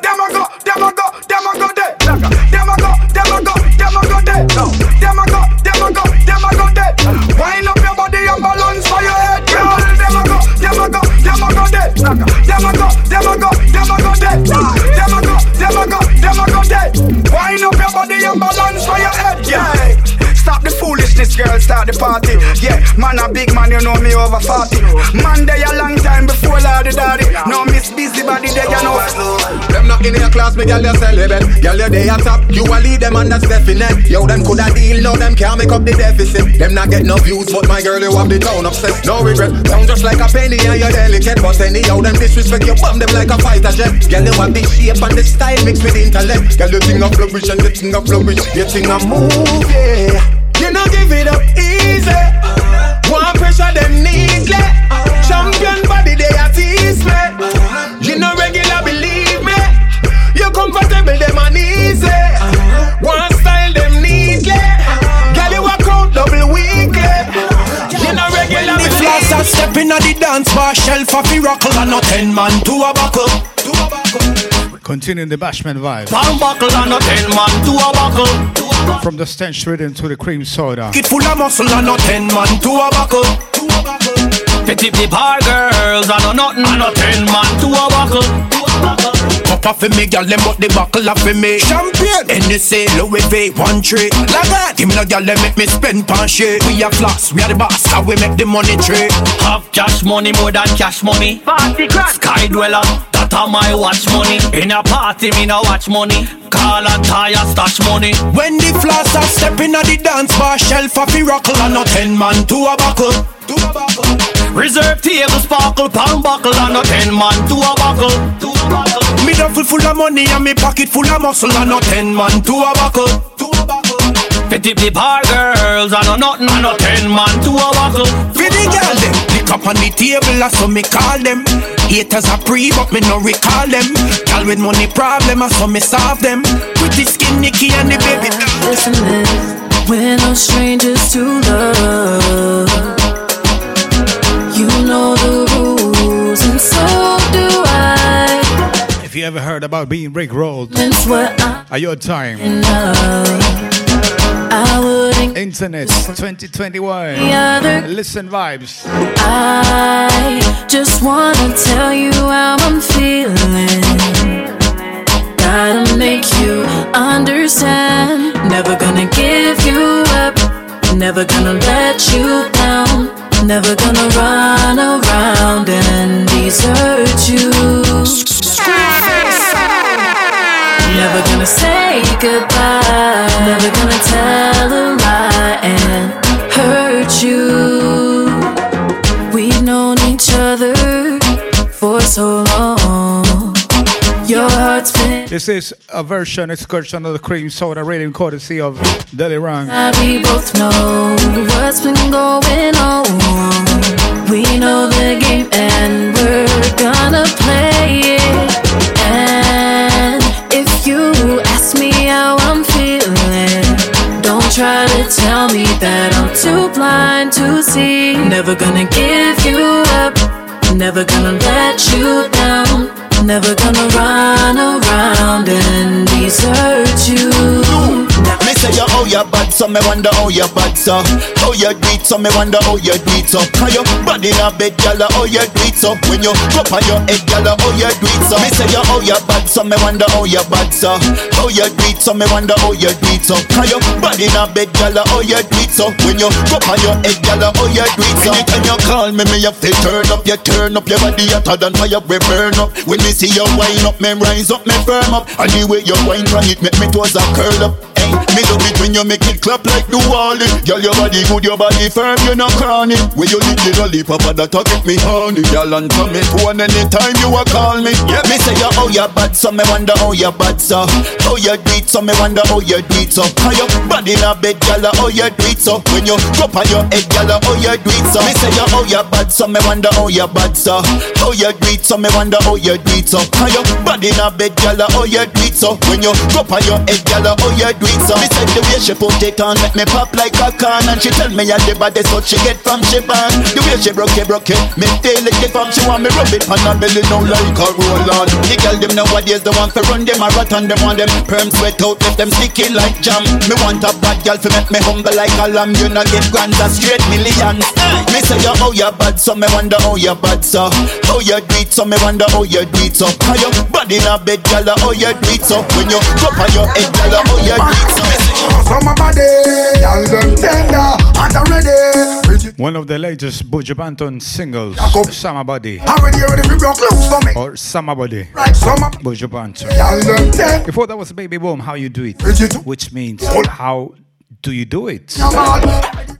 Them a go, them a go, them a go there. Them a go, them a go, them a go there. Them a go, them a go, them a go there. Wind up your body and balance for your head, girl. Them a go, them a go, them a go there. Them a go, them a go, them a go there. Them a go, them a go, them a go there. Wind up your body and balance for your head, yeah. Stop the foolishness, girl, start the party. Yeah, man, a big man, you know me over 40. Man, they a long time before Lordy Daddy. No miss busy body, they you know. Them not in your class, me girl, you celibate. Girl, you they a top, you a lead them and that's definite. Yo, them coulda deal, no, them can't make up the deficit. Them not get no views, but my girl, you have the town obsessed. No regret, down just like a penny and you're delicate. But anyhow, them disrespect you, bomb them like a fighter jet. Girl, you have the shape and the style mixed with intellect. Girl, you think of flourish and you think of flourish. You think of move, yeah. You know give it up easy. One pressure them neatly. Champion body they a tease me. You know regular believe me. You comfortable them. One style them neatly. Girl you walk out double weekly. You know regular believe a step in the dance bar shelf of miracle and no ten man to a buckle. Continuing the Bashment vibe. Palm buckle and no ten man to a buckle. From the stench rhythm to the cream soda. It full of muscle and no ten man to a buckle. Petty the bar girls and no nothing and no ten man to a buckle. Pop off for me, girl, them but the buckle off for me. Champion, NSA, Louis V, one trade. Like that, give me no girl, them make me spend pan shit. We are floss, we are the boss, how we make the money trade. Have cash money more than cash money. Party grand, sky dweller, that are my watch money. In a party, me no watch money. Call and tire stash money. When the floss are stepping at the dance bar, shelf of miracle and no ten man to a buckle. To a buckle. Reserve table sparkle, pound buckle and no ten man to a buckle. To a buckle. Me duffel full of money and me pocket full of muscle and no ten man to a buckle. To a buckle. Petty the bar girls and no nothing and no ten man to a buckle. For the girl them, lick up on the table that's so me call them. Haters are pre but me no recall them. Girl with money problem and so me solve them. Pretty skin Nicky and the baby. Listen, man, we're no strangers to love. You know the rules, and so do I. If you ever heard about being Rick rolled, That's what at your time, I wouldn't. Internet 2021. Listen vibes. I just wanna tell you how I'm feeling. Gotta make you understand. Never gonna give you up. Never gonna let you down. Never gonna run around and desert you say goodbye. Never gonna tell a lie and hurt you. We've known each other for so long. Your heart's been. This is a version, excursion of the cream soda rating courtesy of Daddy Rang. We both know what's been going on. We know the game Never gonna give me wonder how you bad, so How you do it, so me wonder how you do it, so How you bad in a bed, gyal, how you do it, so When you go on your head, gyal, how you do it, so Me say you how you bad, so me wonder how you bad, so How you do it, so me wonder how you do it, so How you bad in a bed, gyal, how you do it, so When you go on your head, gyal, how you do it, so Anytime you call me, me have to turn up, you turn up Your body hotter than fire, we burn up. When me see you wind up, me rise up, me firm up. And the way you wind from it, make me toes a curl up Hey, me love it when you make it clap like the wally Girl, your body good, your body firm, you're not cranny When you lick the lollipop, that a get me honey Girl, answer me phone anytime you a call me. Yeah, me say you how you bad, so me wonder how you bad, so. How you do it, so me wonder how you do it, so. How you bad in a bed, girl, how you do it, so. When you go on your head, girl, how you do it, so. Me say you how you bad, so me wonder how you bad, so. How you do it, so me wonder how you do it, so. How you bad in a bed, girl, how you do it, so. When you go on your head, girl, how you do it, so Me say the way she put it on make me pop like a can And she tell me I the baddest what she get from born. The way she broke it, broke it Me tail it get from she want me rub it on her belly now like a roll on. The girl them nowadays the one for run them a rat and them want them perm sweat out left them sticky like jam. Me want a bad girl for make me humble like a lamb You know get grand a straight millions Me say you how you bad so me wonder how you bad so. How you it so me wonder how you it so. How you bad in a bed girl how you it so. When you drop on your head girl how you it so Me say So my body, y'all them tender, hot and ready. One of the latest Buju Banton singles, Summer Body. Already ready for broke loose for me. Or Summer Body. Buju Banton. Y'all them tender. Before that was Baby Boom, How You Do It. Which means, how do you do it?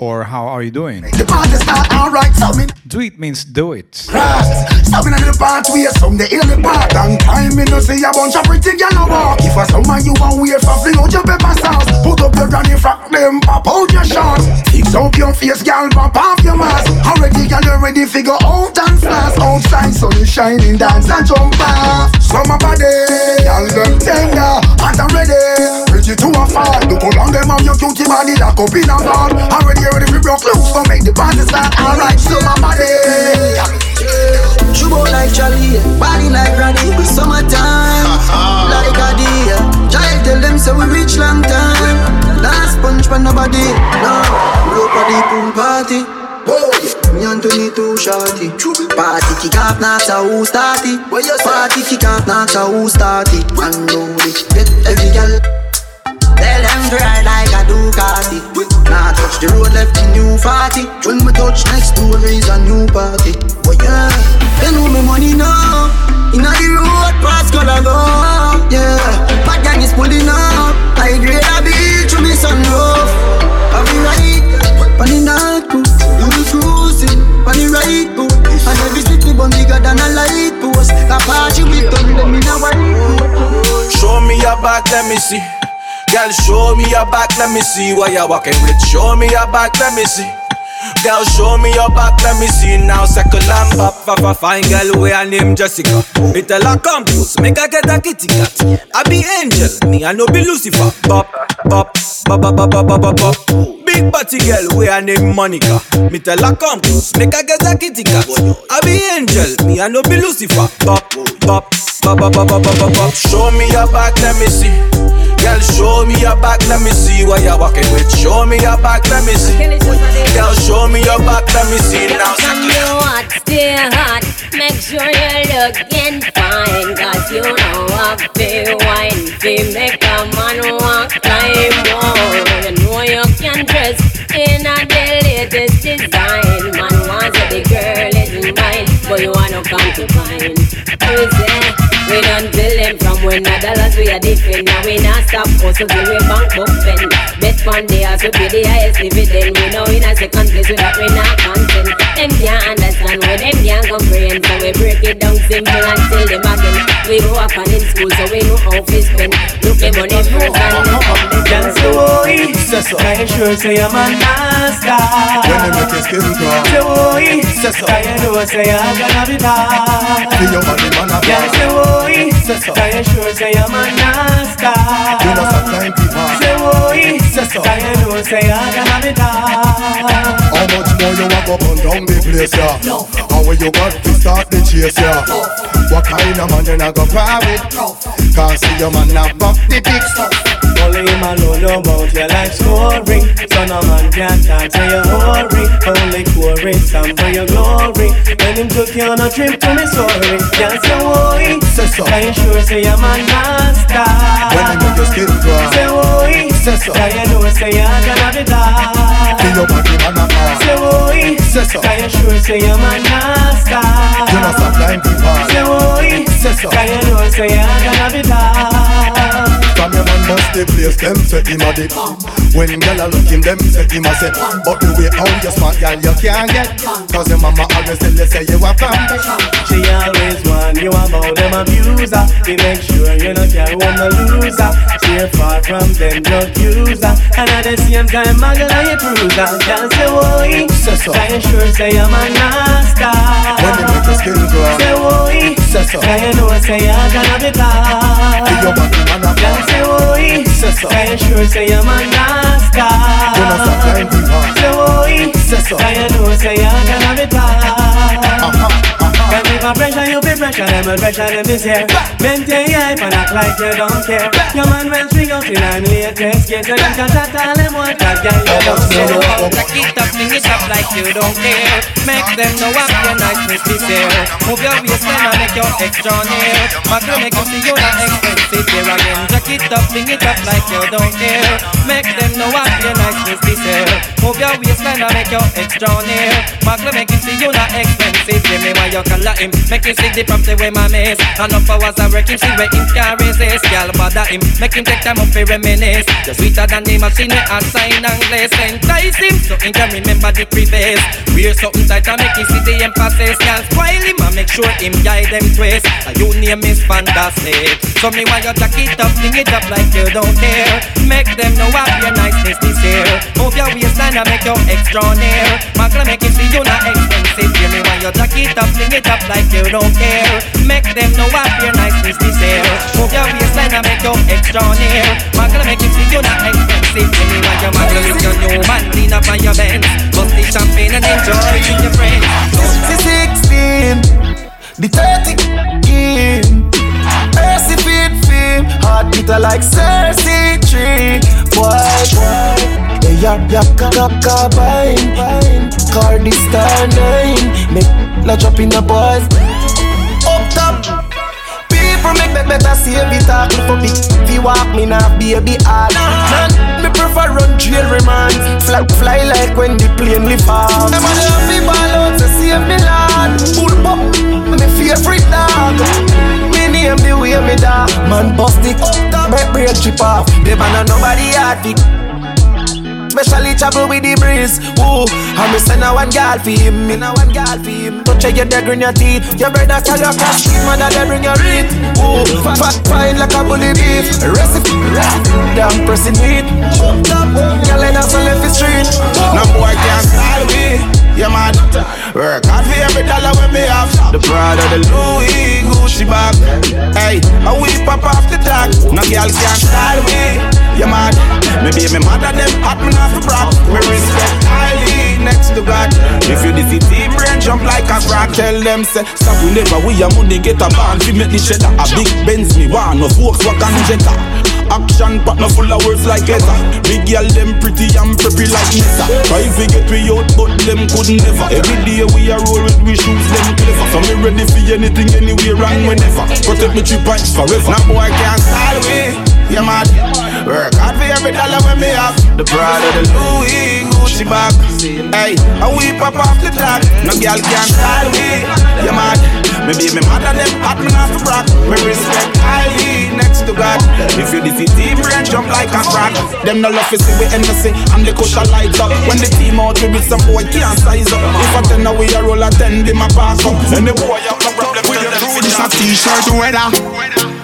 Or how are you doing? The party start alright, so me Do it means do it. Stopping at the where some the part. Long time me no see a bunch of pretty gyal a walk. If a summer you want wait for fling out your pepper sauce. Put up your granny frock, them pop out your shorts. Fix up your face, gyal, pop off your mask. Already gyal you ready figure out and flash. Outside sun shining, dance and jump off. Summer body, gyal them tender, hot and ready. Ready to a fall. Look how long them have your cutie body lock up in a ball. Already ready for broke loose, so make the party start. Alright, summer body. Chubo like Charlie, body like Granny, summertime, like a deer. Child tell them so we reach long time. Last punch for nobody, no. Rope at the pool party. Whoa, me and Tony too shorty. Party kick off, not a who start it. Party kick off, not a who start it. Unload it, get every girl. Tell them ride like a Ducati. Now touch the road left in new 40 When we touch next door is a new party. Oh yeah, they know me money now. Inna the road pass color go. Yeah, bad gang is pulling up. I grade a beat to me sunroof I be right, on the night crew You be cruising, on the right boo And every city bun bigger than a light post. Apache with them, them in a white Show me your back, let me see. Girl, show me your back, let me see what you're walking with. Show me your back, let me see. Girl, show me your back, let me see now. Circle and pop, pop, a fine girl, where her name Jessica. Me tell her come close, make her get a kitty cat. I be angel, me I no be Lucifer. Bop, bop, bop, bop, bop, bop, bop, bop. Big body girl, where her name Monica. Me tell her come close, make her get a kitty cat. I be angel, me I no be Lucifer. Bop, bop, bop, bop, bop, bop, bop, bop. Show me your back, let me see. Girl, show me your back, let me see what you're walking with. Show me your back, let me see. Girl, show me your back, let me see now. From you hot, stay hot. Make sure you're looking fine. Cause you know I feel wine. Feel make a man walk like more. You know you can dress in a the latest design. Man wants a the girl is mine. But you wanna come to find. Who's there? We tell them from when the dollars we are different. Now we not stop hustle till we bank book pen. Bet fund they also pay the highest dividend. We know in a second place without we not content. Them can't understand where them can't comprehend. So we break it down simple and tell them again. We go up and in school so we know how to spend. Look at money first and then come the Dance the way, I sure say I'm a nasty. When they make your skin crawl. Say boy, I know say I'm gonna be bad. See your body man a Dance the way, I sure say I'm a nasty. You know sometimes people Say boy, I know say I'm gonna be bad. How much more you walk up and down the place, yeah? How will you got to start the chase, yeah? What kind of man you not go with? Can't see your man not buck the big stuff. Only him alone know about your life scoring. So no man can talk to your hurry. Only chorus some for your glory. When him took you on a trip to Missouri, can't say why. I sure say I'm a master. When they make your skin crawl. Say why. I know say you're gonna be that. See your body man a bar. Say why. I sure say I'm a master. You know sometimes people Say why. I know say you're gonna be that. From your man must the place, them say him a dip When gyal a look him, them say him a say But the way how you smart, gyal, you can't get Cause your mama always tell you say you a fan She always warn you about them abuser. They make sure you not carry home the loser. She far from them drug user And at the same time muggle and you cruiser Can't say why? I sure say I'm a nasty. When they make your skin crawl Say I know say you're gonna be bad See your body man a Can't say why I sure say I'm a nasty You know sometimes people Say why I know say you're gonna be bad Can uh-huh, uh-huh. if I pressure you be pressure them but pressure them is here. Maintain your hype and act like you don't care. Your man will swing out in an latest case So you can chat all them what that guy you don't care. Take it up, fling it up like you don't care. Make them know what your niceness is there. Move your waistline and make your extra near. Macro make you see you're not expensive here again. Jack it up, fling it up like you don't care. Make them know what your niceness is there. Move your waistline and make your extra near. Macro make you see you're not expensive. Give me why you color him. Make him see the property where my miss. Enough hours I work him, see where him can resist. Girl bother him, make him take time up to reminisce. Just sweeter than the machine with a sign and glaze. Entice him so he can remember the previous. Wear something tight and make him see the emphasis. Can't spoil him and make sure him guide them twist. A you name is fantastic. So me why you jack it up, sing it up like you don't care. Make them know what your niceness this year. Move your waistline and make your extra near. Magna make him see you not expensive. Hear me why you jack it up, sing it up like you don't care. Make them know what your niceness this year. Move your waistline and make your extra near. Magna make him see you not expensive. Hear me why you magna with your new man lean up on your bench. Bust the champagne and enjoy with your friends. 16, the 30 game. Mercy feed fame, heart beater like Cersei tree. Boy, boy, hey, yap yap ka ka ka bine, Cardi star nine, make la drop in the boys. Up top. People make me better save it talk me for big you walk me now baby hard. Man, me prefer run jail remand Fly, fly like when the plane lift off Them a love me ball out to save me lad Bull pop, me favorite dog. Me name the way me dog. Man bust it, make brain chip off. Them a nobody hard fi Especially travel with the breeze. Ooh, and me send a one girl for him. Me na one girl for him. Touch your dagger in your teeth. Your brother tell your cash mother they bring your read. Ooh, fat, fat fine like a bully beef. Recipe, damn pressing up, girl a left the street. No boy can style me. Yeah, man. Work hard for every dollar when me have. The Prada, the Louis, Gucci bag. Hey, I we pop off the tag. No girl can style me. Yeah, man. Maybe me mother them hot me off the brag. Me respect highly next to God. If you the city brain jump like a rock, tell them say stop whenever we a money get a band. We make the cheddar. A big Benz me want no Volkswagen Jetta. Action partner full of words like leather. Big girl them pretty and preppy like Nessa. Try to get we out but them could never. Every day we a roll with we shoes them clever. So me ready for anything anywhere and whenever. Protect me three pints forever. Now boy can't style me. Yeah mad. Work hard for every dollar when me have. The Prada, the Louis, Gucci bag. Hey, and we pop off the tag. No girl can't style me. Yeah mad. Me Maybe me mother them hot, me not for brag. Me respect highly next to God. If you defeat team, brain jump like a frog. Them no love to see we embassy and the culture light up. When the team out we with some boy can't size up. If I tell now we a roll a ten, them my pass up. And the boy have no problem with. This a t-shirt weather.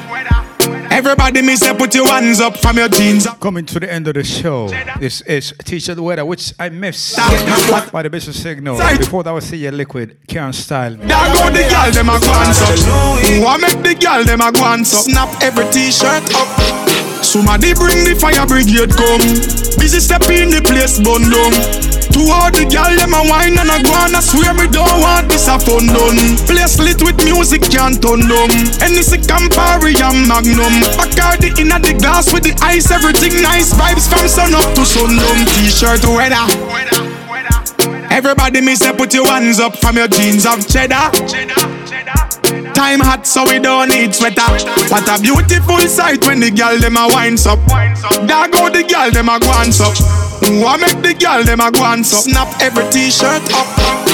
Everybody, me say, put your hands up from your jeans. Coming to the end of the show. This is Teacher the Weather, which I missed by the Busy Signal. Before that was See Your Liquid, Can't Style Me. There go the girl, them a go on so. Who make the girl, them a go on so. Snap every t-shirt up. Somebody bring the fire brigade come. Busy step in the place, bun down. To all the gal them a wine and a go I swear me don't want this a fun done. Place lit with music can't turn them. Anything Campari and Magnum. Bacardi in the glass with the ice, everything nice. Vibes from sun up to sundown. T-shirt weather. Everybody me say put your hands up from your jeans of cheddar. Time hot so we don't need sweater. What a beautiful sight when the girl them a winds up. There go the girl them a go up. Who make the girl them a and so Snap every t-shirt up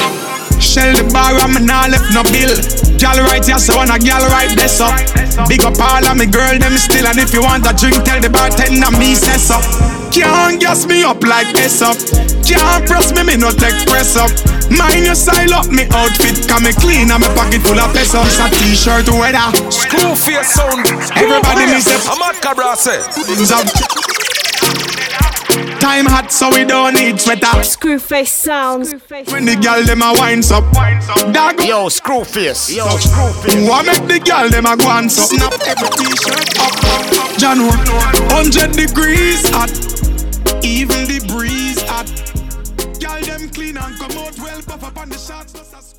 Shell the bar and me nah left no bill. Girl right here so wanna girl right this up. Big up all of me girl them still And if you want a drink tell the bartender me say so Can't gas me up like this up. Can't press me me no take press up. Mind your style up me outfit Come me clean and me pocket full of pesos. A t-shirt weather. Screwface sound. Everybody me say I'm at Cabra say Time hot, so we don't need sweater. Screwface sounds. When the girl them a winds up, dog. Yo, screwface. Yo, screwface. What make the girl them a go and so snap every t-shirt up. January, hundred degrees hot, even the breeze hot. Girl them clean and come out well, puff up on the shots, just a squeeze.